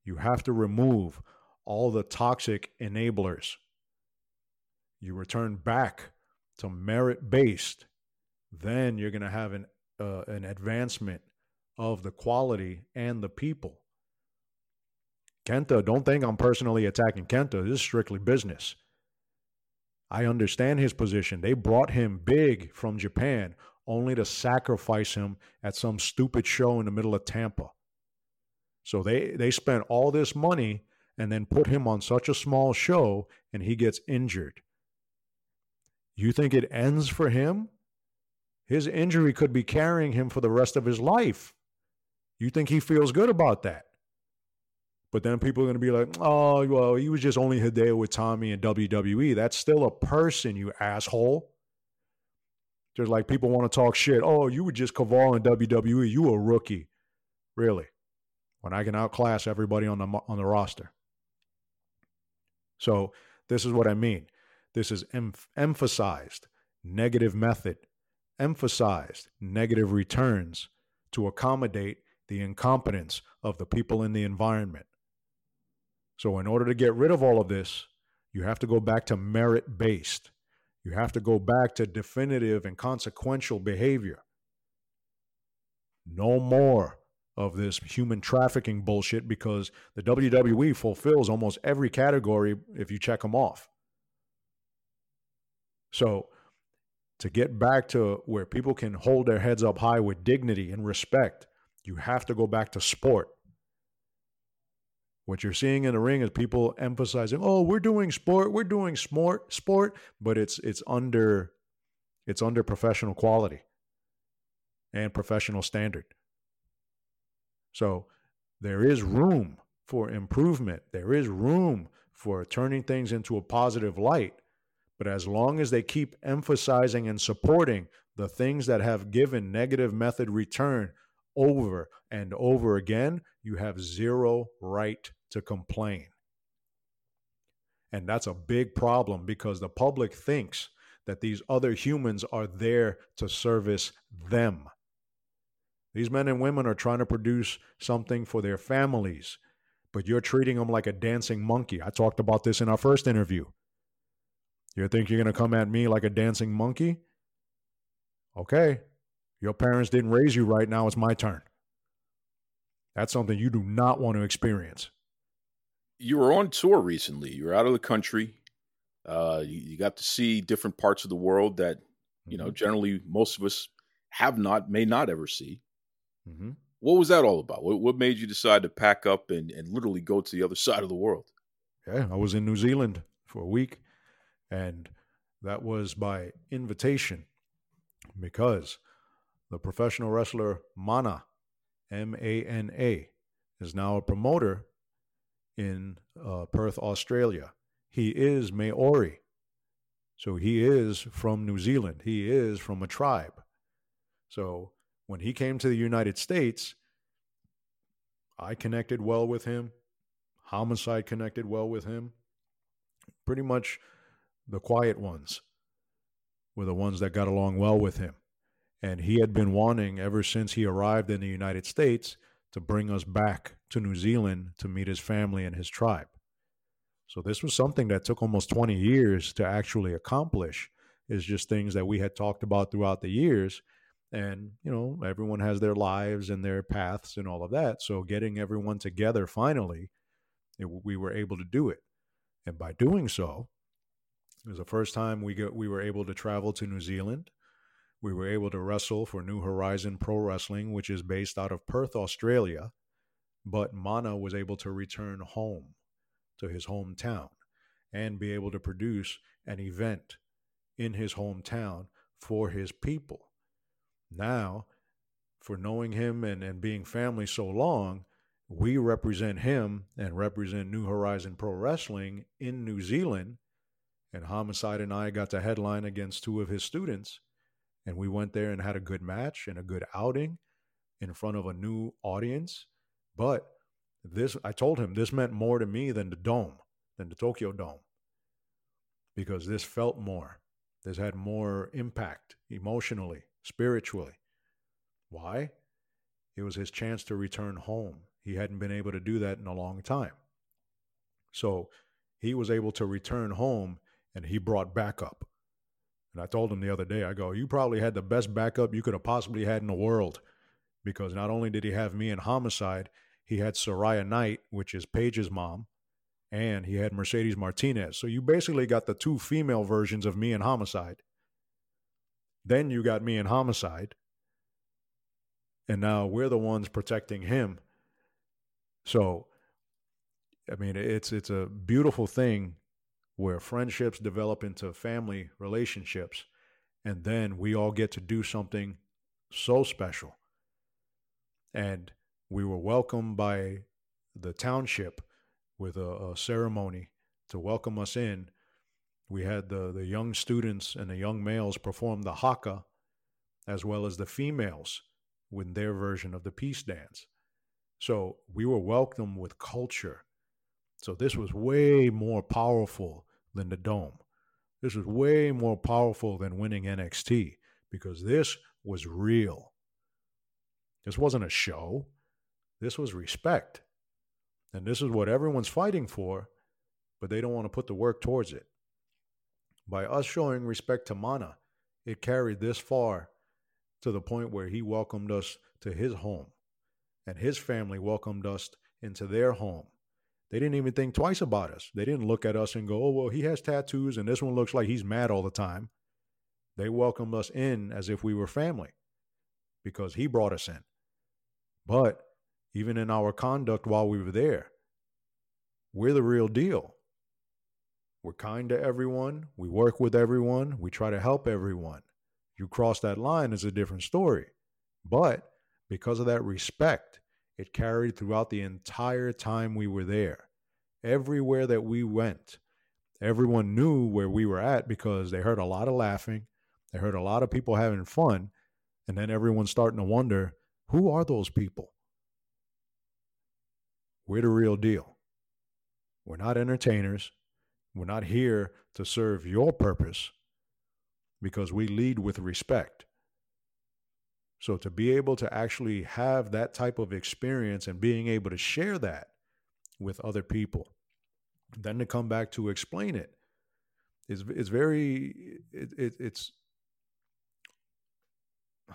you have to remove all the toxic enablers you return back to merit based, then you're going to have an uh, an advancement of the quality and the people. Kenta, don't think I'm personally attacking Kenta. This is strictly business. I understand his position. They brought him big from Japan only to sacrifice him at some stupid show in the middle of Tampa. So they they spent all this money and then put him on such a small show and he gets injured. You think it ends for him? His injury could be carrying him for the rest of his life. You think he feels good about that? But then people are going to be like, oh, well, he was just only Hideo Itami in WWE. That's still a person, you asshole. Just like people want to talk shit. Oh, you were just Kaval in WWE. You a rookie. Really? When I can outclass everybody on the on the roster. So this is what I mean. This is em- emphasized negative method, emphasized negative returns to accommodate the incompetence of the people in the environment. So, in order to get rid of all of this, you have to go back to merit based. You have to go back to definitive and consequential behavior. No more of this human trafficking bullshit because the WWE fulfills almost every category if you check them off. So, to get back to where people can hold their heads up high with dignity and respect, you have to go back to sport. What you're seeing in the ring is people emphasizing, "Oh, we're doing sport, we're doing sport, sport," but it's it's under it's under professional quality and professional standard. So, there is room for improvement. There is room for turning things into a positive light but as long as they keep emphasizing and supporting the things that have given negative method return over and over again, you have zero right to complain. And that's a big problem because the public thinks that these other humans are there to service them. These men and women are trying to produce something for their families, but you're treating them like a dancing monkey. I talked about this in our first interview. You think you're going to come at me like a dancing monkey? Okay. Your parents didn't raise you right now. It's my turn. That's something you do not want to experience. You were on tour recently. You were out of the country. Uh, you, you, got to see different parts of the world that, you know, mm-hmm. generally most of us have not, may not ever see. Mm-hmm. What was that all about? What, what made you decide to pack up and, and literally go to the other side of the world? Yeah, I was in New Zealand for a week, and that was by invitation because the professional wrestler Mana, M A N A, is now a promoter in uh, Perth, Australia. He is Maori. So he is from New Zealand. He is from a tribe. So when he came to the United States, I connected well with him. Homicide connected well with him. Pretty much the quiet ones were the ones that got along well with him. And he had been wanting ever since he arrived in the United States to bring us back to New Zealand to meet his family and his tribe. So this was something that took almost 20 years to actually accomplish. Is just things that we had talked about throughout the years and you know everyone has their lives and their paths and all of that so getting everyone together finally it, we were able to do it and by doing so it was the first time we got we were able to travel to New Zealand we were able to wrestle for New Horizon Pro Wrestling which is based out of Perth Australia but Mana was able to return home to his hometown and be able to produce an event in his hometown for his people now, for knowing him and, and being family so long, we represent him and represent New Horizon Pro Wrestling in New Zealand. And Homicide and I got to headline against two of his students. And we went there and had a good match and a good outing in front of a new audience. But this, I told him, this meant more to me than the dome, than the Tokyo Dome, because this felt more. This had more impact emotionally spiritually. Why? It was his chance to return home. He hadn't been able to do that in a long time. So he was able to return home and he brought backup. And I told him the other day, I go, You probably had the best backup you could have possibly had in the world. Because not only did he have me in Homicide, he had Saraya Knight, which is Paige's mom, and he had Mercedes Martinez. So you basically got the two female versions of me in Homicide. Then you got me in Homicide. And now we're the ones protecting him. So I mean it's it's a beautiful thing where friendships develop into family relationships and then we all get to do something so special. And we were welcomed by the township with a, a ceremony to welcome us in we had the, the young students and the young males perform the haka, as well as the females with their version of the peace dance. So we were welcomed with culture. So this was way more powerful than the dome. This was way more powerful than winning NXT because this was real. This wasn't a show. This was respect. And this is what everyone's fighting for, but they don't want to put the work towards it. By us showing respect to Mana, it carried this far to the point where he welcomed us to his home and his family welcomed us into their home. They didn't even think twice about us. They didn't look at us and go, oh, well, he has tattoos and this one looks like he's mad all the time. They welcomed us in as if we were family because he brought us in. But even in our conduct while we were there, we're the real deal. We're kind to everyone. We work with everyone. We try to help everyone. You cross that line is a different story. But because of that respect, it carried throughout the entire time we were there. Everywhere that we went, everyone knew where we were at because they heard a lot of laughing. They heard a lot of people having fun. And then everyone's starting to wonder Who are those people? We're the real deal. We're not entertainers. We're not here to serve your purpose because we lead with respect. So to be able to actually have that type of experience and being able to share that with other people, then to come back to explain it is it's very it, it, it's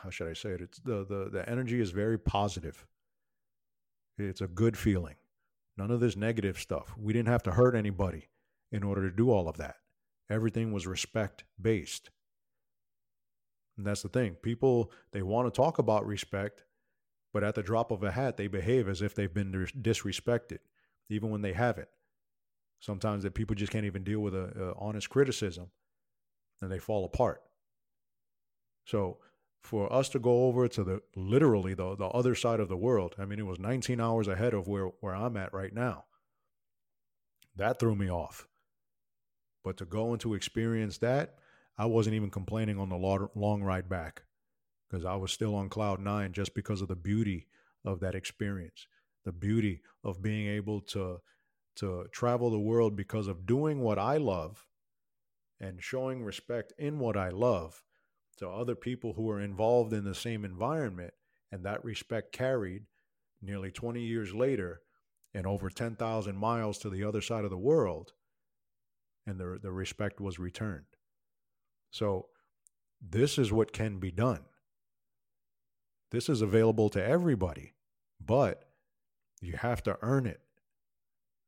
how should I say it? It's the the the energy is very positive. It's a good feeling. None of this negative stuff. We didn't have to hurt anybody in order to do all of that. Everything was respect based. And that's the thing. People, they want to talk about respect, but at the drop of a hat, they behave as if they've been disrespected, even when they haven't. Sometimes that people just can't even deal with a, a honest criticism and they fall apart. So for us to go over to the literally the, the other side of the world, I mean, it was 19 hours ahead of where, where I'm at right now. That threw me off. But to go and to experience that, I wasn't even complaining on the long ride back because I was still on cloud nine just because of the beauty of that experience, the beauty of being able to to travel the world because of doing what I love and showing respect in what I love to other people who are involved in the same environment and that respect carried nearly 20 years later and over 10,000 miles to the other side of the world and the the respect was returned so this is what can be done. This is available to everybody, but you have to earn it.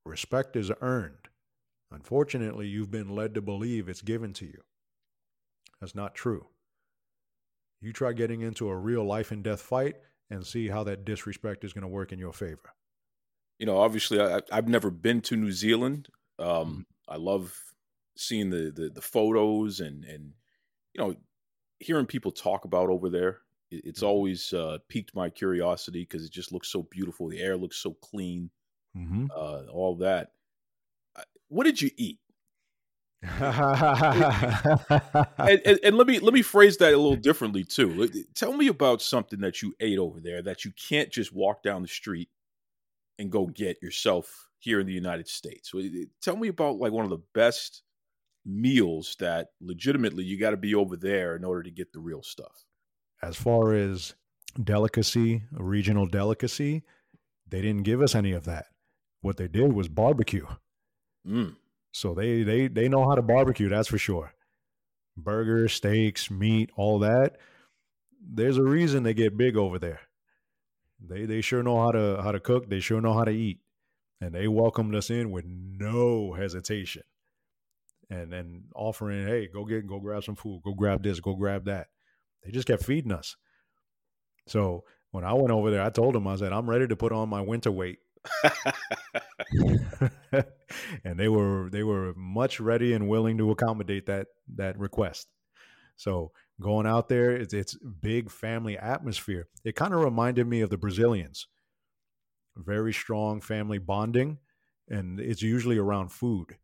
Respect is earned. Unfortunately, you've been led to believe it's given to you. That's not true. You try getting into a real life and death fight and see how that disrespect is going to work in your favor. You know, obviously, I, have never been to New Zealand. Um, mm-hmm. I love seeing the, the, the photos and and you know hearing people talk about over there it's mm-hmm. always uh, piqued my curiosity because it just looks so beautiful. The air looks so clean mm-hmm. uh, all that. What did you eat? And, and, and, let me let me phrase that a little differently too. Tell me about something that you ate over there that you can't just walk down the street and go get yourself here in the united states. Tell me about like one of the best meals that legitimately you got to be over there in order to get the real stuff. As far as delicacy, regional delicacy, they didn't give us any of that. What they did was barbecue. Mm. So they they they know how to barbecue, that's for sure. Burgers, steaks, meat, all that. There's a reason they get big over there. They they sure know how to how to cook, they sure know how to eat. And they welcomed us in with no hesitation and and offering, hey, go get go grab some food, go grab this, go grab that. They just kept feeding us. So when I went over there, I told them I said I'm ready to put on my winter weight. and they were they were much ready and willing to accommodate that that request. So going out there, it's, it's big family atmosphere. It kind of reminded me of the Brazilians. Very strong family bonding, and it's usually around food.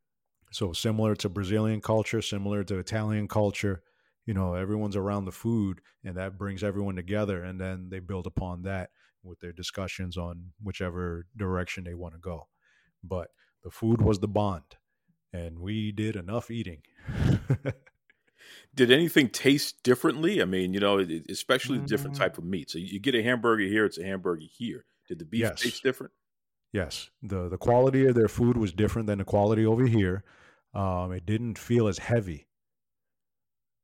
So similar to Brazilian culture, similar to Italian culture, you know, everyone's around the food and that brings everyone together and then they build upon that with their discussions on whichever direction they want to go. But the food was the bond and we did enough eating. did anything taste differently? I mean, you know, especially mm-hmm. different mm. type of meat. So you get a hamburger here, it's a hamburger here. Did the beef yes. taste different? Yes, the the quality of their food was different than the quality over here. Um, it didn't feel as heavy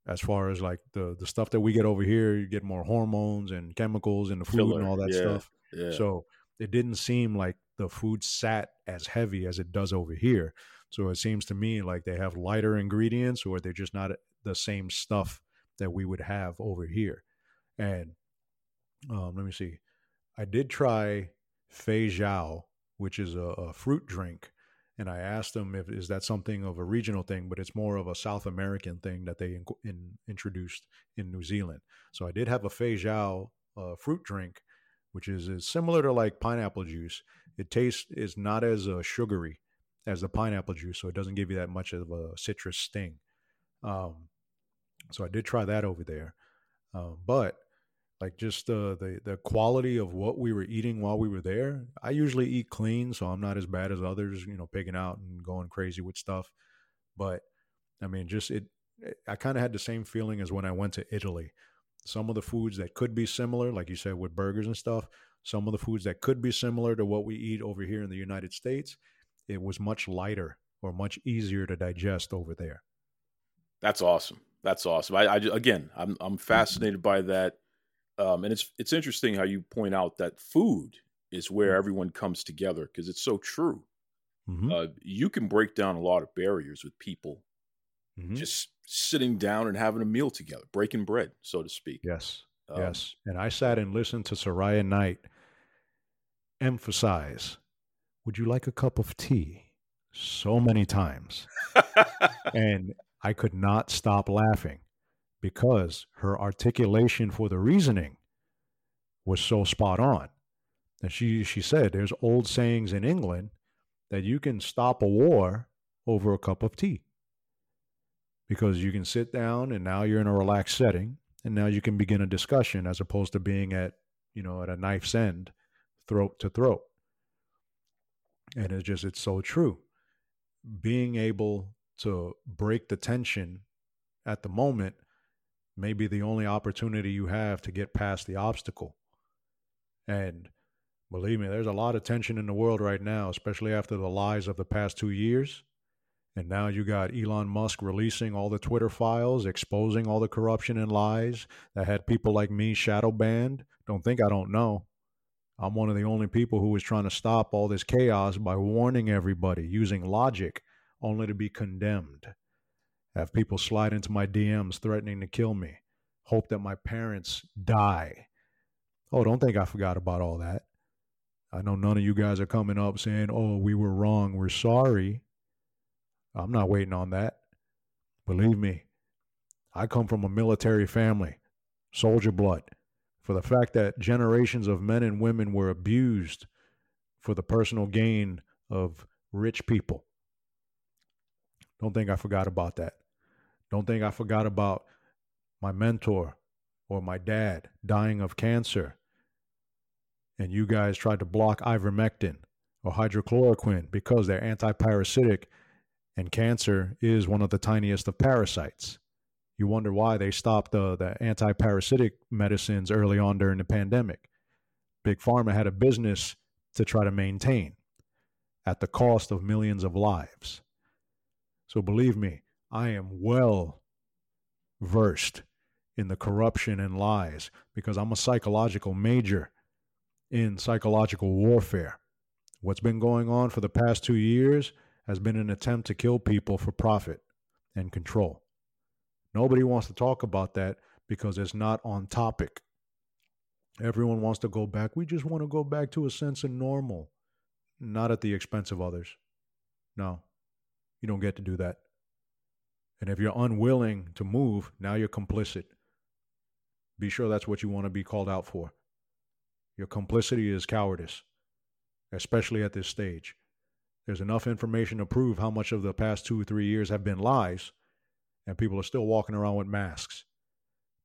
as far as like the the stuff that we get over here. You get more hormones and chemicals in the food Filler. and all that yeah. stuff. Yeah. So it didn't seem like the food sat as heavy as it does over here. So it seems to me like they have lighter ingredients or they're just not the same stuff that we would have over here. And um, let me see. I did try feijoa, which is a, a fruit drink and I asked them if is that something of a regional thing, but it's more of a South American thing that they in, in, introduced in New Zealand. So I did have a feijoa uh, fruit drink, which is, is similar to like pineapple juice. It tastes is not as uh, sugary as the pineapple juice, so it doesn't give you that much of a citrus sting. Um, so I did try that over there, uh, but like just the, the the quality of what we were eating while we were there. I usually eat clean, so I'm not as bad as others, you know, picking out and going crazy with stuff. But I mean, just it. Eh, I kind of had the same feeling as when I went to Italy. Some of the foods that could be similar, like you said, with burgers and stuff. Some of the foods that could be similar to what we eat over here in the United States, it was much lighter or much easier to digest over there. That's awesome. That's awesome. I, I again, I'm I'm fascinated by that um, and it's it's interesting how you point out that food is where mm-hmm. everyone comes together because it's so true. Mm-hmm. Uh, you can break down a lot of barriers with people mm-hmm. just sitting down and having a meal together, breaking bread, so to speak. Yes, um, yes. And I sat and listened to Saraya Knight emphasize, "Would you like a cup of tea?" So many times, and I could not stop laughing because her articulation for the reasoning was so spot on. And she, she said there's old sayings in England that you can stop a war over a cup of tea because you can sit down and now you're in a relaxed setting and now you can begin a discussion as opposed to being at you know at a knife's end throat to throat and it's just it's so true being able to break the tension at the moment may be the only opportunity you have to get past the obstacle. And believe me, there's a lot of tension in the world right now, especially after the lies of the past two years. And now you got Elon Musk releasing all the Twitter files, exposing all the corruption and lies that had people like me shadow banned. Don't think I don't know. I'm one of the only people who was trying to stop all this chaos by warning everybody using logic only to be condemned have people slide into my DMs threatening to kill me, hope that my parents die. Oh, don't think I forgot about all that. I know none of you guys are coming up saying, oh, we were wrong, we're sorry. I'm not waiting on that. Believe me, I come from a military family, soldier blood. For the fact that generations of men and women were abused for the personal gain of rich people. Don't think I forgot about that. Don't think I forgot about my mentor or my dad dying of cancer. And you guys tried to block ivermectin or hydrochloroquine because they're antiparasitic and cancer is one of the tiniest of parasites. You wonder why they stopped the, the antiparasitic medicines early on during the pandemic. Big Pharma had a business to try to maintain at the cost of millions of lives. So believe me, I am well versed in the corruption and lies because I'm a psychological major in psychological warfare. What's been going on for the past two years has been an attempt to kill people for profit and control. Nobody wants to talk about that because it's not on topic. Everyone wants to go back. We just want to go back to a sense of normal, not at the expense of others. No, you don't get to do that. And if you're unwilling to move, now you're complicit. Be sure that's what you want to be called out for. Your complicity is cowardice, especially at this stage. There's enough information to prove how much of the past two or three years have been lies, and people are still walking around with masks.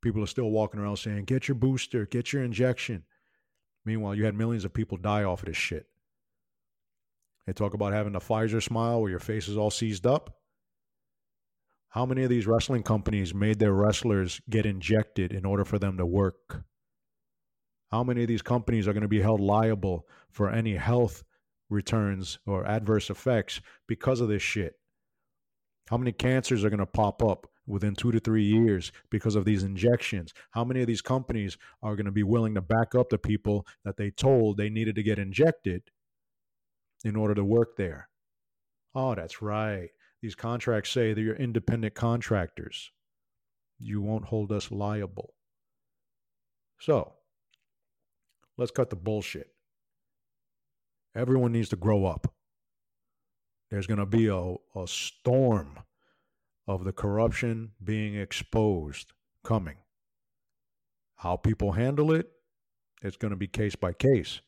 People are still walking around saying, Get your booster, get your injection. Meanwhile, you had millions of people die off of this shit. They talk about having the Pfizer smile where your face is all seized up. How many of these wrestling companies made their wrestlers get injected in order for them to work? How many of these companies are going to be held liable for any health returns or adverse effects because of this shit? How many cancers are going to pop up within two to three years because of these injections? How many of these companies are going to be willing to back up the people that they told they needed to get injected in order to work there? Oh, that's right. These contracts say that you're independent contractors. You won't hold us liable. So, let's cut the bullshit. Everyone needs to grow up. There's going to be a, a storm of the corruption being exposed coming. How people handle it, it's going to be case by case.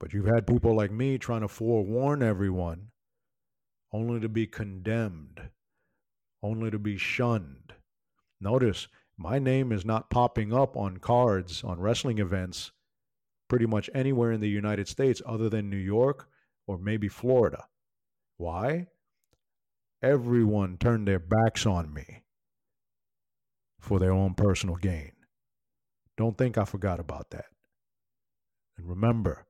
But you've had people like me trying to forewarn everyone only to be condemned, only to be shunned. Notice My name is not popping up on cards on wrestling events pretty much anywhere in the United States other than New York or maybe Florida. Why? Everyone turned their backs on me for their own personal gain. Don't think I forgot about that. And remember,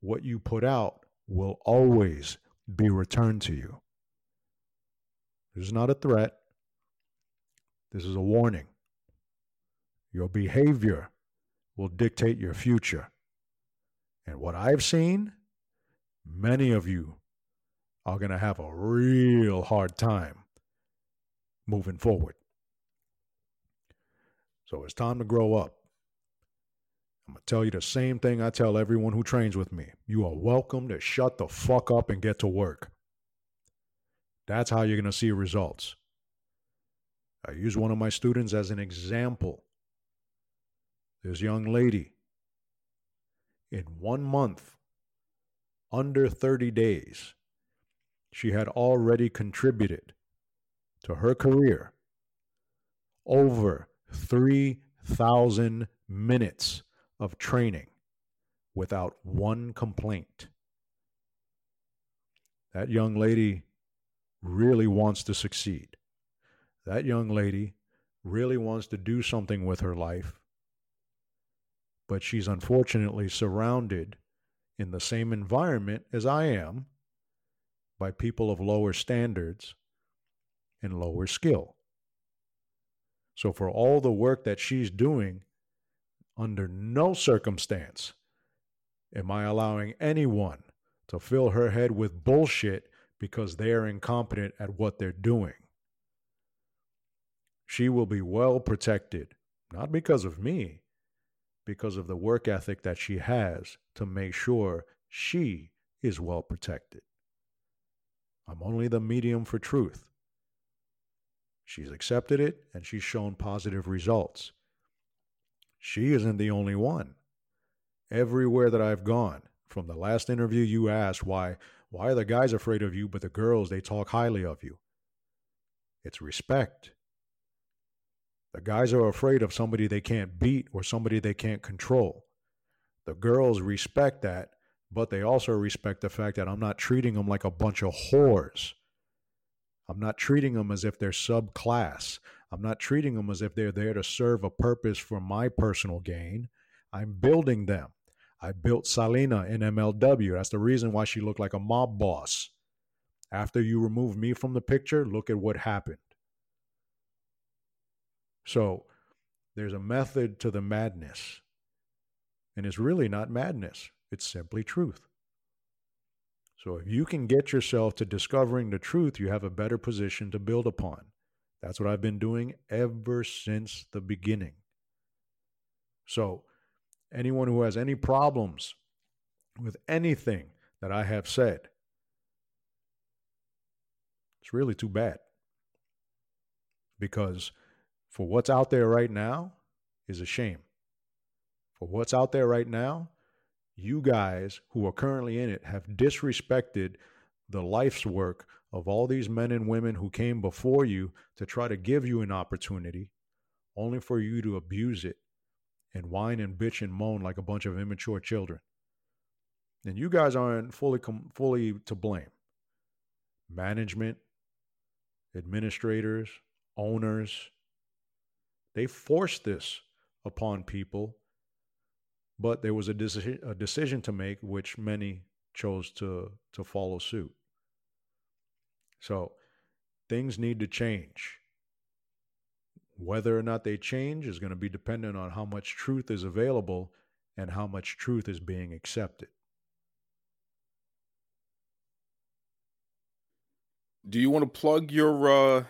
what you put out will always be returned to you. This is not a threat. This is a warning. Your behavior will dictate your future. And what I've seen, many of you are going to have a real hard time moving forward. So it's time to grow up. I'm going to tell you the same thing I tell everyone who trains with me. You are welcome to shut the fuck up and get to work. That's how you're going to see results. I use one of my students as an example. This young lady, in one month, under 30 days, she had already contributed to her career over 3,000 minutes of training without one complaint. That young lady really wants to succeed. That young lady really wants to do something with her life, but she's unfortunately surrounded in the same environment as I am by people of lower standards and lower skill. So, for all the work that she's doing, under no circumstance am I allowing anyone to fill her head with bullshit because they are incompetent at what they're doing. She will be well protected, not because of me, because of the work ethic that she has to make sure she is well protected. I'm only the medium for truth. She's accepted it and she's shown positive results. She isn't the only one. Everywhere that I've gone, from the last interview you asked why why are the guys afraid of you but the girls they talk highly of you? It's respect. The guys are afraid of somebody they can't beat or somebody they can't control. The girls respect that, but they also respect the fact that I'm not treating them like a bunch of whores. I'm not treating them as if they're subclass. I'm not treating them as if they're there to serve a purpose for my personal gain. I'm building them. I built Salina in MLW. That's the reason why she looked like a mob boss. After you remove me from the picture, look at what happened. So there's a method to the madness. And it's really not madness, it's simply truth. So if you can get yourself to discovering the truth, you have a better position to build upon. That's what I've been doing ever since the beginning. So, anyone who has any problems with anything that I have said, it's really too bad. Because for what's out there right now is a shame. For what's out there right now, you guys who are currently in it have disrespected the life's work of all these men and women who came before you to try to give you an opportunity, only for you to abuse it and whine and bitch and moan like a bunch of immature children. And you guys aren't fully fully to blame. Management, administrators, owners, they forced this upon people, but there was a, deci- a decision to make, which many chose to, to follow suit. So things need to change. Whether or not they change is going to be dependent on how much truth is available and how much truth is being accepted. Do you want to plug your uh,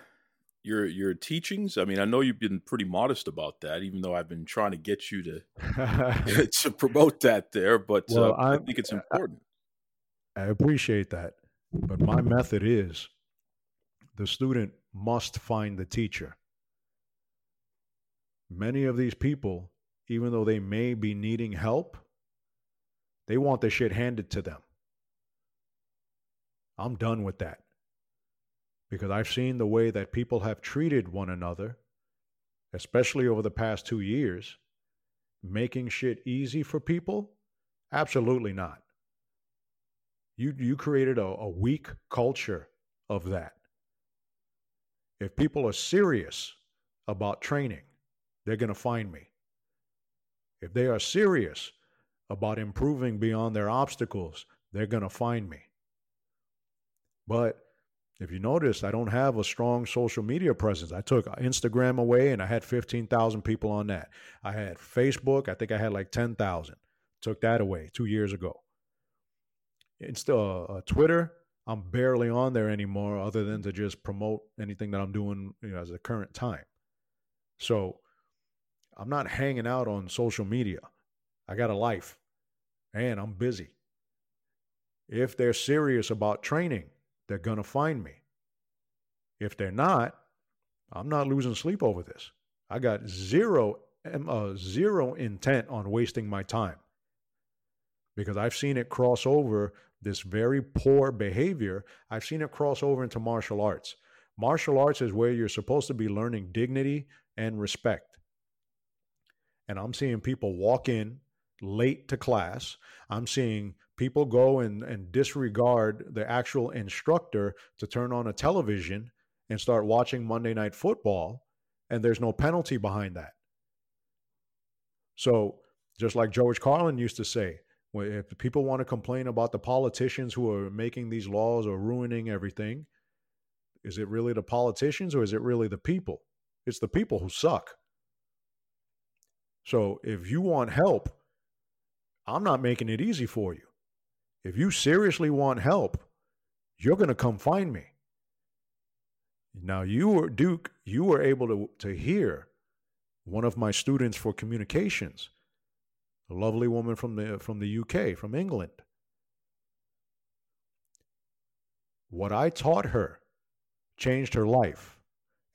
your your teachings? I mean, I know you've been pretty modest about that, even though I've been trying to get you to to promote that there. But well, uh, I think it's important. I, I appreciate that, but my method is the student must find the teacher. Many of these people, even though they may be needing help, they want the shit handed to them. I'm done with that because I've seen the way that people have treated one another especially over the past two years, making shit easy for people? Absolutely not. You you created a, a weak culture of that. If people are serious about training, they're going to find me. If they are serious about improving beyond their obstacles, they're going to find me. But if you notice, I don't have a strong social media presence. I took Instagram away and I had 15,000 people on that. I had Facebook, I think I had like 10,000. Took that away two years ago. Insta, uh, Twitter, I'm barely on there anymore other than to just promote anything that I'm doing you know, as a current time. So I'm not hanging out on social media. I got a life and I'm busy. If they're serious about training, they're going to find me. If they're not, I'm not losing sleep over this. I got zero uh, zero intent on wasting my time because I've seen it cross over this very poor behavior. I've seen it cross over into martial arts. Martial arts is where you're supposed to be learning dignity and respect. And I'm seeing people walk in late to class. I'm seeing people go and, and disregard the actual instructor to turn on a television and start watching Monday Night Football, and there's no penalty behind that. So, just like George Carlin used to say, if people want to complain about the politicians who are making these laws or ruining everything, is it really the politicians or is it really the people? It's the people who suck. So if you want help, I'm not making it easy for you. If you seriously want help, you're going to come find me. Now, you were Duke, you were able to, to hear one of my students for communications, a lovely woman from the from the UK, from England. What I taught her changed her life,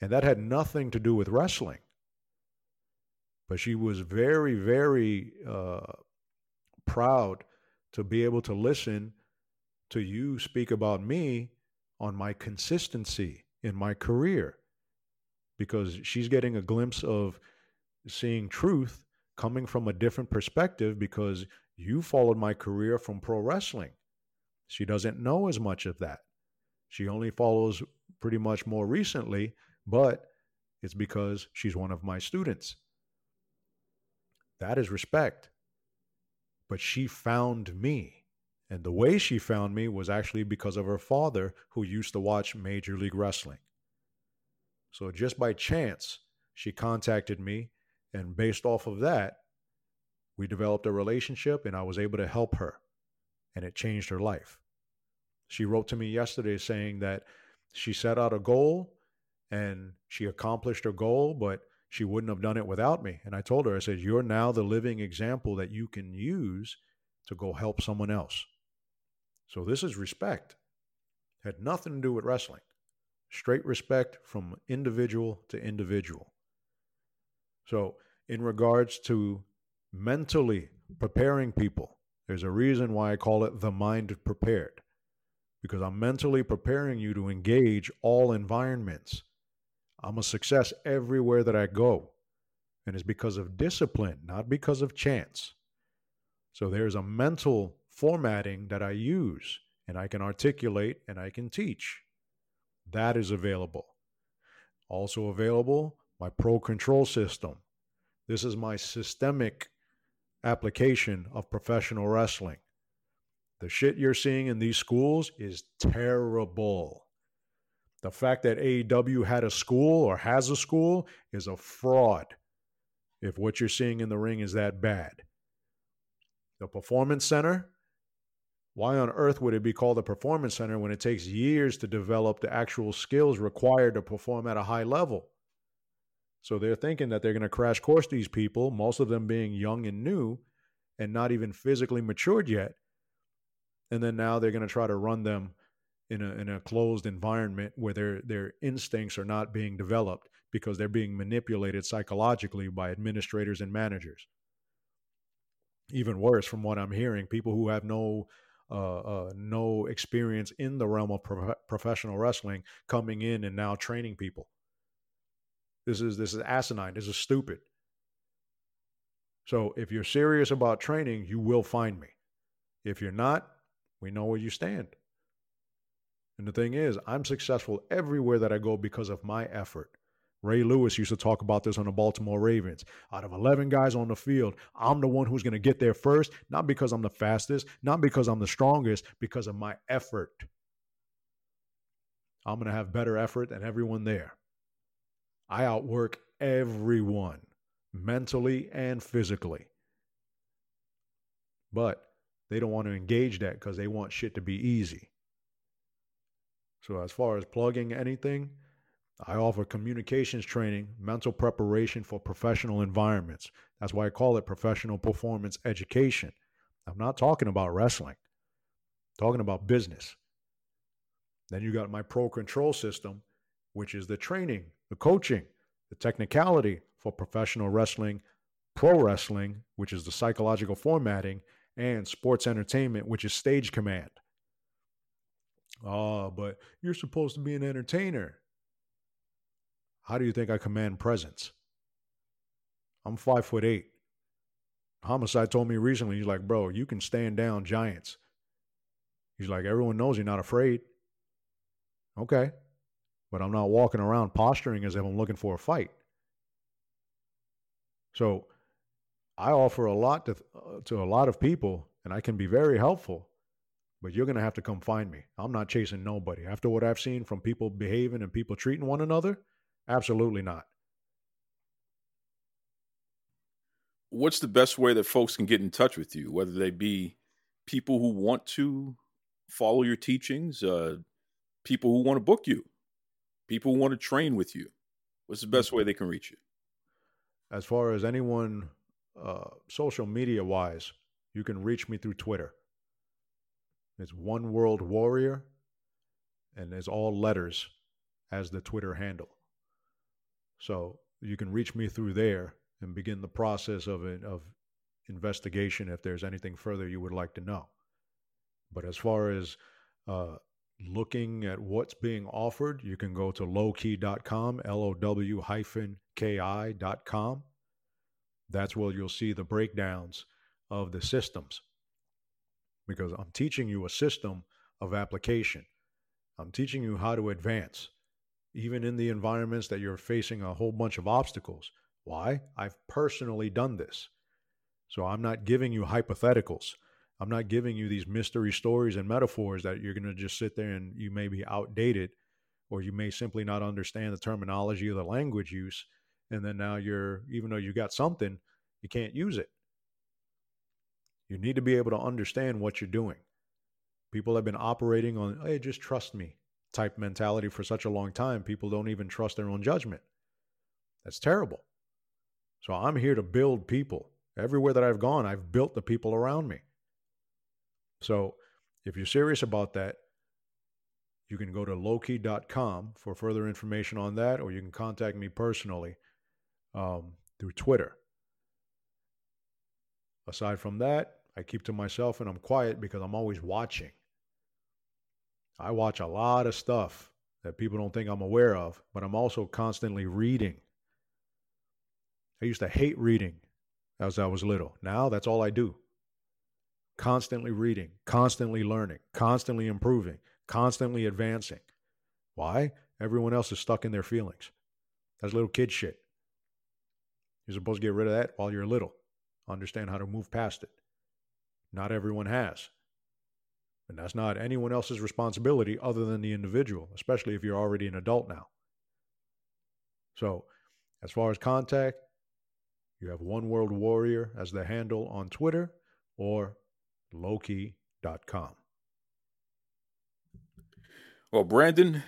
and that had nothing to do with wrestling. But she was very, very uh, proud to be able to listen to you speak about me on my consistency in my career because she's getting a glimpse of seeing truth coming from a different perspective because you followed my career from pro wrestling. She doesn't know as much of that. She only follows pretty much more recently, but it's because she's one of my students. That is respect but she found me. And the way she found me was actually because of her father, who used to watch Major League Wrestling. So just by chance, she contacted me. And based off of that, we developed a relationship and I was able to help her. And it changed her life. She wrote to me yesterday saying that she set out a goal and she accomplished her goal, but she wouldn't have done it without me. And I told her, I said, You're now the living example that you can use to go help someone else. So this is respect. Had nothing to do with wrestling. Straight respect from individual to individual. So, in regards to mentally preparing people, there's a reason why I call it the mind prepared, because I'm mentally preparing you to engage all environments I'm a success everywhere that I go. And it's because of discipline, not because of chance. So there's a mental formatting that I use and I can articulate and I can teach. That is available. Also available, my Pro Control System. This is my systemic application of professional wrestling. The shit you're seeing in these schools is terrible. The fact that AEW had a school or has a school is a fraud if what you're seeing in the ring is that bad. The Performance Center, why on earth would it be called a Performance Center when it takes years to develop the actual skills required to perform at a high level? So they're thinking that they're going to crash course these people, most of them being young and new and not even physically matured yet. And then now they're going to try to run them in a, in a closed environment where their their instincts are not being developed because they're being manipulated psychologically by administrators and managers. Even worse, from what I'm hearing, people who have no uh, uh, no experience in the realm of pro- professional wrestling coming in and now training people. This is this is asinine. This is stupid. So if you're serious about training, you will find me. If you're not, we know where you stand. And the thing is, I'm successful everywhere that I go because of my effort. Ray Lewis used to talk about this on the Baltimore Ravens. Out of 11 guys on the field, I'm the one who's going to get there first, not because I'm the fastest, not because I'm the strongest, because of my effort. I'm going to have better effort than everyone there. I outwork everyone, mentally and physically. But they don't want to engage that because they want shit to be easy. So, as far as plugging anything, I offer communications training, mental preparation for professional environments. That's why I call it professional performance education. I'm not talking about wrestling, I'm talking about business. Then you got my pro control system, which is the training, the coaching, the technicality for professional wrestling, pro wrestling, which is the psychological formatting, and sports entertainment, which is stage command. Oh, but you're supposed to be an entertainer. How do you think I command presence? I'm five foot eight. Homicide told me recently, he's like, bro, you can stand down giants. He's like, everyone knows you're not afraid. Okay. But I'm not walking around posturing as if I'm looking for a fight. So I offer a lot to, uh, to a lot of people, and I can be very helpful but you're going to have to come find me. I'm not chasing nobody. After what I've seen from people behaving and people treating one another, absolutely not. What's the best way that folks can get in touch with you, whether they be people who want to follow your teachings, uh, people who want to book you, people want to train with you? What's the best way they can reach you? As far as anyone uh, social media wise, you can reach me through Twitter. It's One World Warrior, and it's all letters as the Twitter handle. So you can reach me through there and begin the process of it, of investigation if there's anything further you would like to know. But as far as uh, looking at what's being offered, you can go to low-ki.com, L O W hyphen K I.com. That's where you'll see the breakdowns of the systems because I'm teaching you a system of application. I'm teaching you how to advance, even in the environments that you're facing a whole bunch of obstacles. Why? I've personally done this. So I'm not giving you hypotheticals. I'm not giving you these mystery stories and metaphors that you're going to just sit there and you may be outdated or you may simply not understand the terminology or the language use. And then now you're, even though you got something, you can't use it. You need to be able to understand what you're doing. People have been operating on, hey, just trust me type mentality for such a long time. People don't even trust their own judgment. That's terrible. So I'm here to build people. Everywhere that I've gone, I've built the people around me. So if you're serious about that, you can go to low-ki.com for further information on that, or you can contact me personally um, through Twitter. Aside from that, I keep to myself and I'm quiet because I'm always watching. I watch a lot of stuff that people don't think I'm aware of, but I'm also constantly reading. I used to hate reading as I was little. Now that's all I do. Constantly reading, constantly learning, constantly improving, constantly advancing. Why? Everyone else is stuck in their feelings. That's little kid shit. You're supposed to get rid of that while you're little. Understand how to move past it. Not everyone has. And that's not anyone else's responsibility other than the individual, especially if you're already an adult now. So, as far as contact, you have One World Warrior as the handle on Twitter or low-ki.com. Well, Brandon,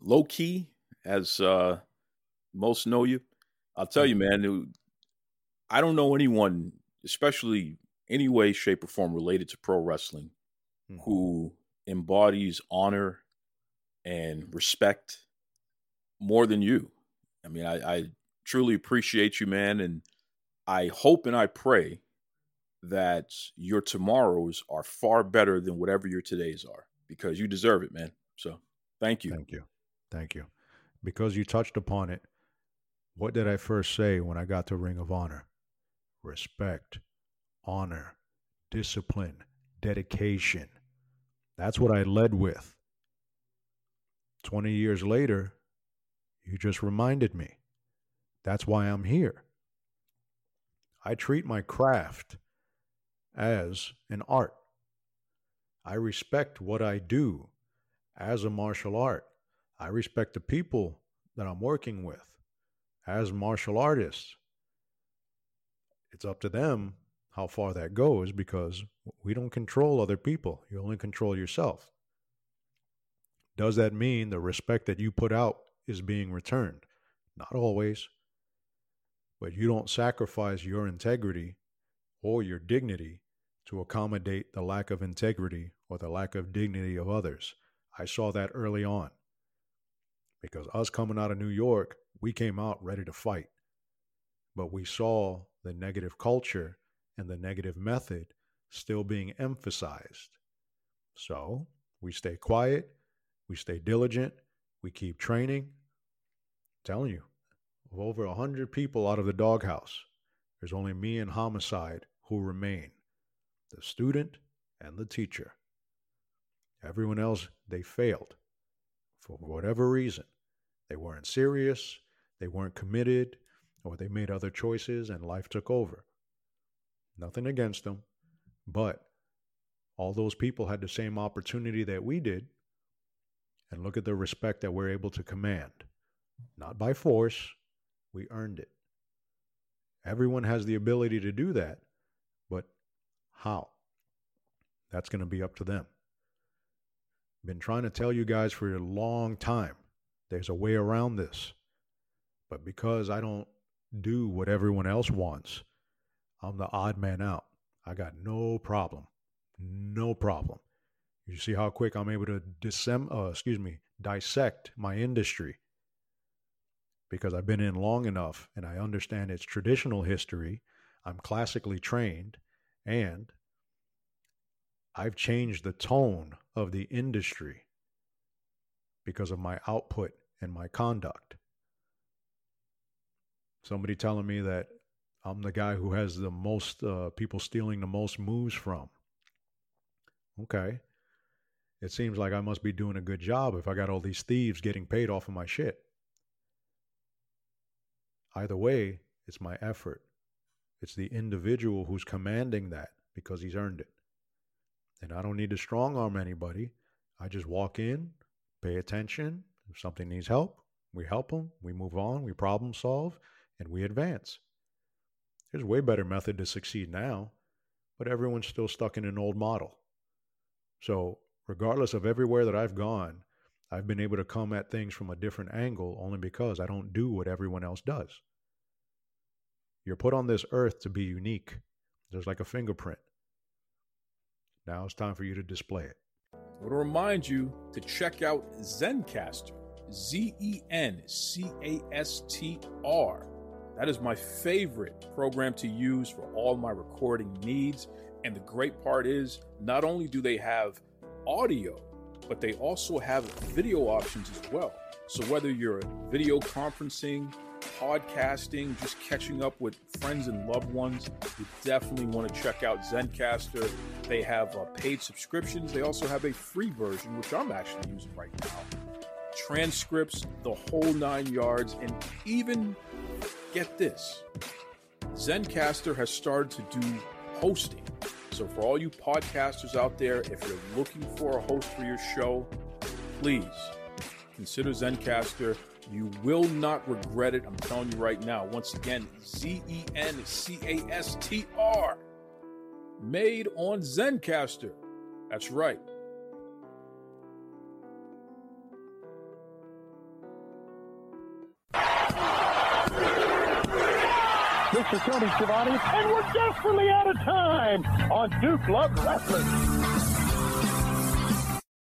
Low Ki, as uh, most know you, I'll tell you, man, I don't know anyone, especially any way, shape, or form related to pro wrestling mm-hmm. who embodies honor and respect more than you. I mean, I, I truly appreciate you, man. And I hope and I pray that your tomorrows are far better than whatever your todays are because you deserve it, man. So thank you. Thank you. Thank you. Because you touched upon it, What did I first say when I got to Ring of Honor? Respect, honor, discipline, dedication. That's what I led with. 20 years later, you just reminded me. That's why I'm here. I treat my craft as an art. I respect what I do as a martial art. I respect the people that I'm working with as martial artists. It's up to them how far that goes because we don't control other people. You only control yourself. Does that mean the respect that you put out is being returned? Not always. But you don't sacrifice your integrity or your dignity to accommodate the lack of integrity or the lack of dignity of others. I saw that early on because us coming out of New York, we came out ready to fight. But we saw the negative culture and the negative method still being emphasized. So we stay quiet, we stay diligent, we keep training. I'm telling you, of over a hundred people out of the doghouse, there's only me and Homicide who remain the student and the teacher. Everyone else, they failed for whatever reason. They weren't serious, they weren't committed, or they made other choices and life took over. Nothing against them, but all those people had the same opportunity that we did. And look at the respect that we're able to command. Not by force, we earned it. Everyone has the ability to do that, how? That's going to be up to them. Been trying to tell you guys for a long time. There's a way around this. But because I don't do what everyone else wants, I'm the odd man out. I got no problem. No problem. You see how quick I'm able to disem- uh, excuse me, dissect my industry because I've been in long enough and I understand its traditional history. I'm classically trained and I've changed the tone of the industry because of my output and my conduct. Somebody telling me that I'm the guy who has the most uh, people stealing the most moves from. Okay. It seems like I must be doing a good job if I got all these thieves getting paid off of my shit. Either way, it's my effort. It's the individual who's commanding that because he's earned it. And I don't need to strong arm anybody. I just walk in, pay attention. If something needs help, we help them, we move on, we problem solve, and we advance. There's a way better method to succeed now, but everyone's still stuck in an old model. So, regardless of everywhere that I've gone, I've been able to come at things from a different angle only because I don't do what everyone else does. You're put on this earth to be unique. There's like a fingerprint. Now it's time for you to display it. I want to remind you to check out Zencastr, Z E N C A S T R. That is my favorite program to use for all my recording needs. And the great part is, not only do they have audio, but they also have video options as well. So whether you're video conferencing, podcasting, just catching up with friends and loved ones, you definitely want to check out Zencastr. They have uh, paid subscriptions. They also have a free version, which I'm actually using right now. Transcripts, the whole nine yards, and even get this Zencastr has started to do hosting. So, for all you podcasters out there, if you're looking for a host for your show, please consider Zencastr. You will not regret it. I'm telling you right now. Once again, Z E N C A S T R. Made on Zencastr. That's right. This is Tony Schiavone, and we're desperately out of time on Duke Love Wrestling.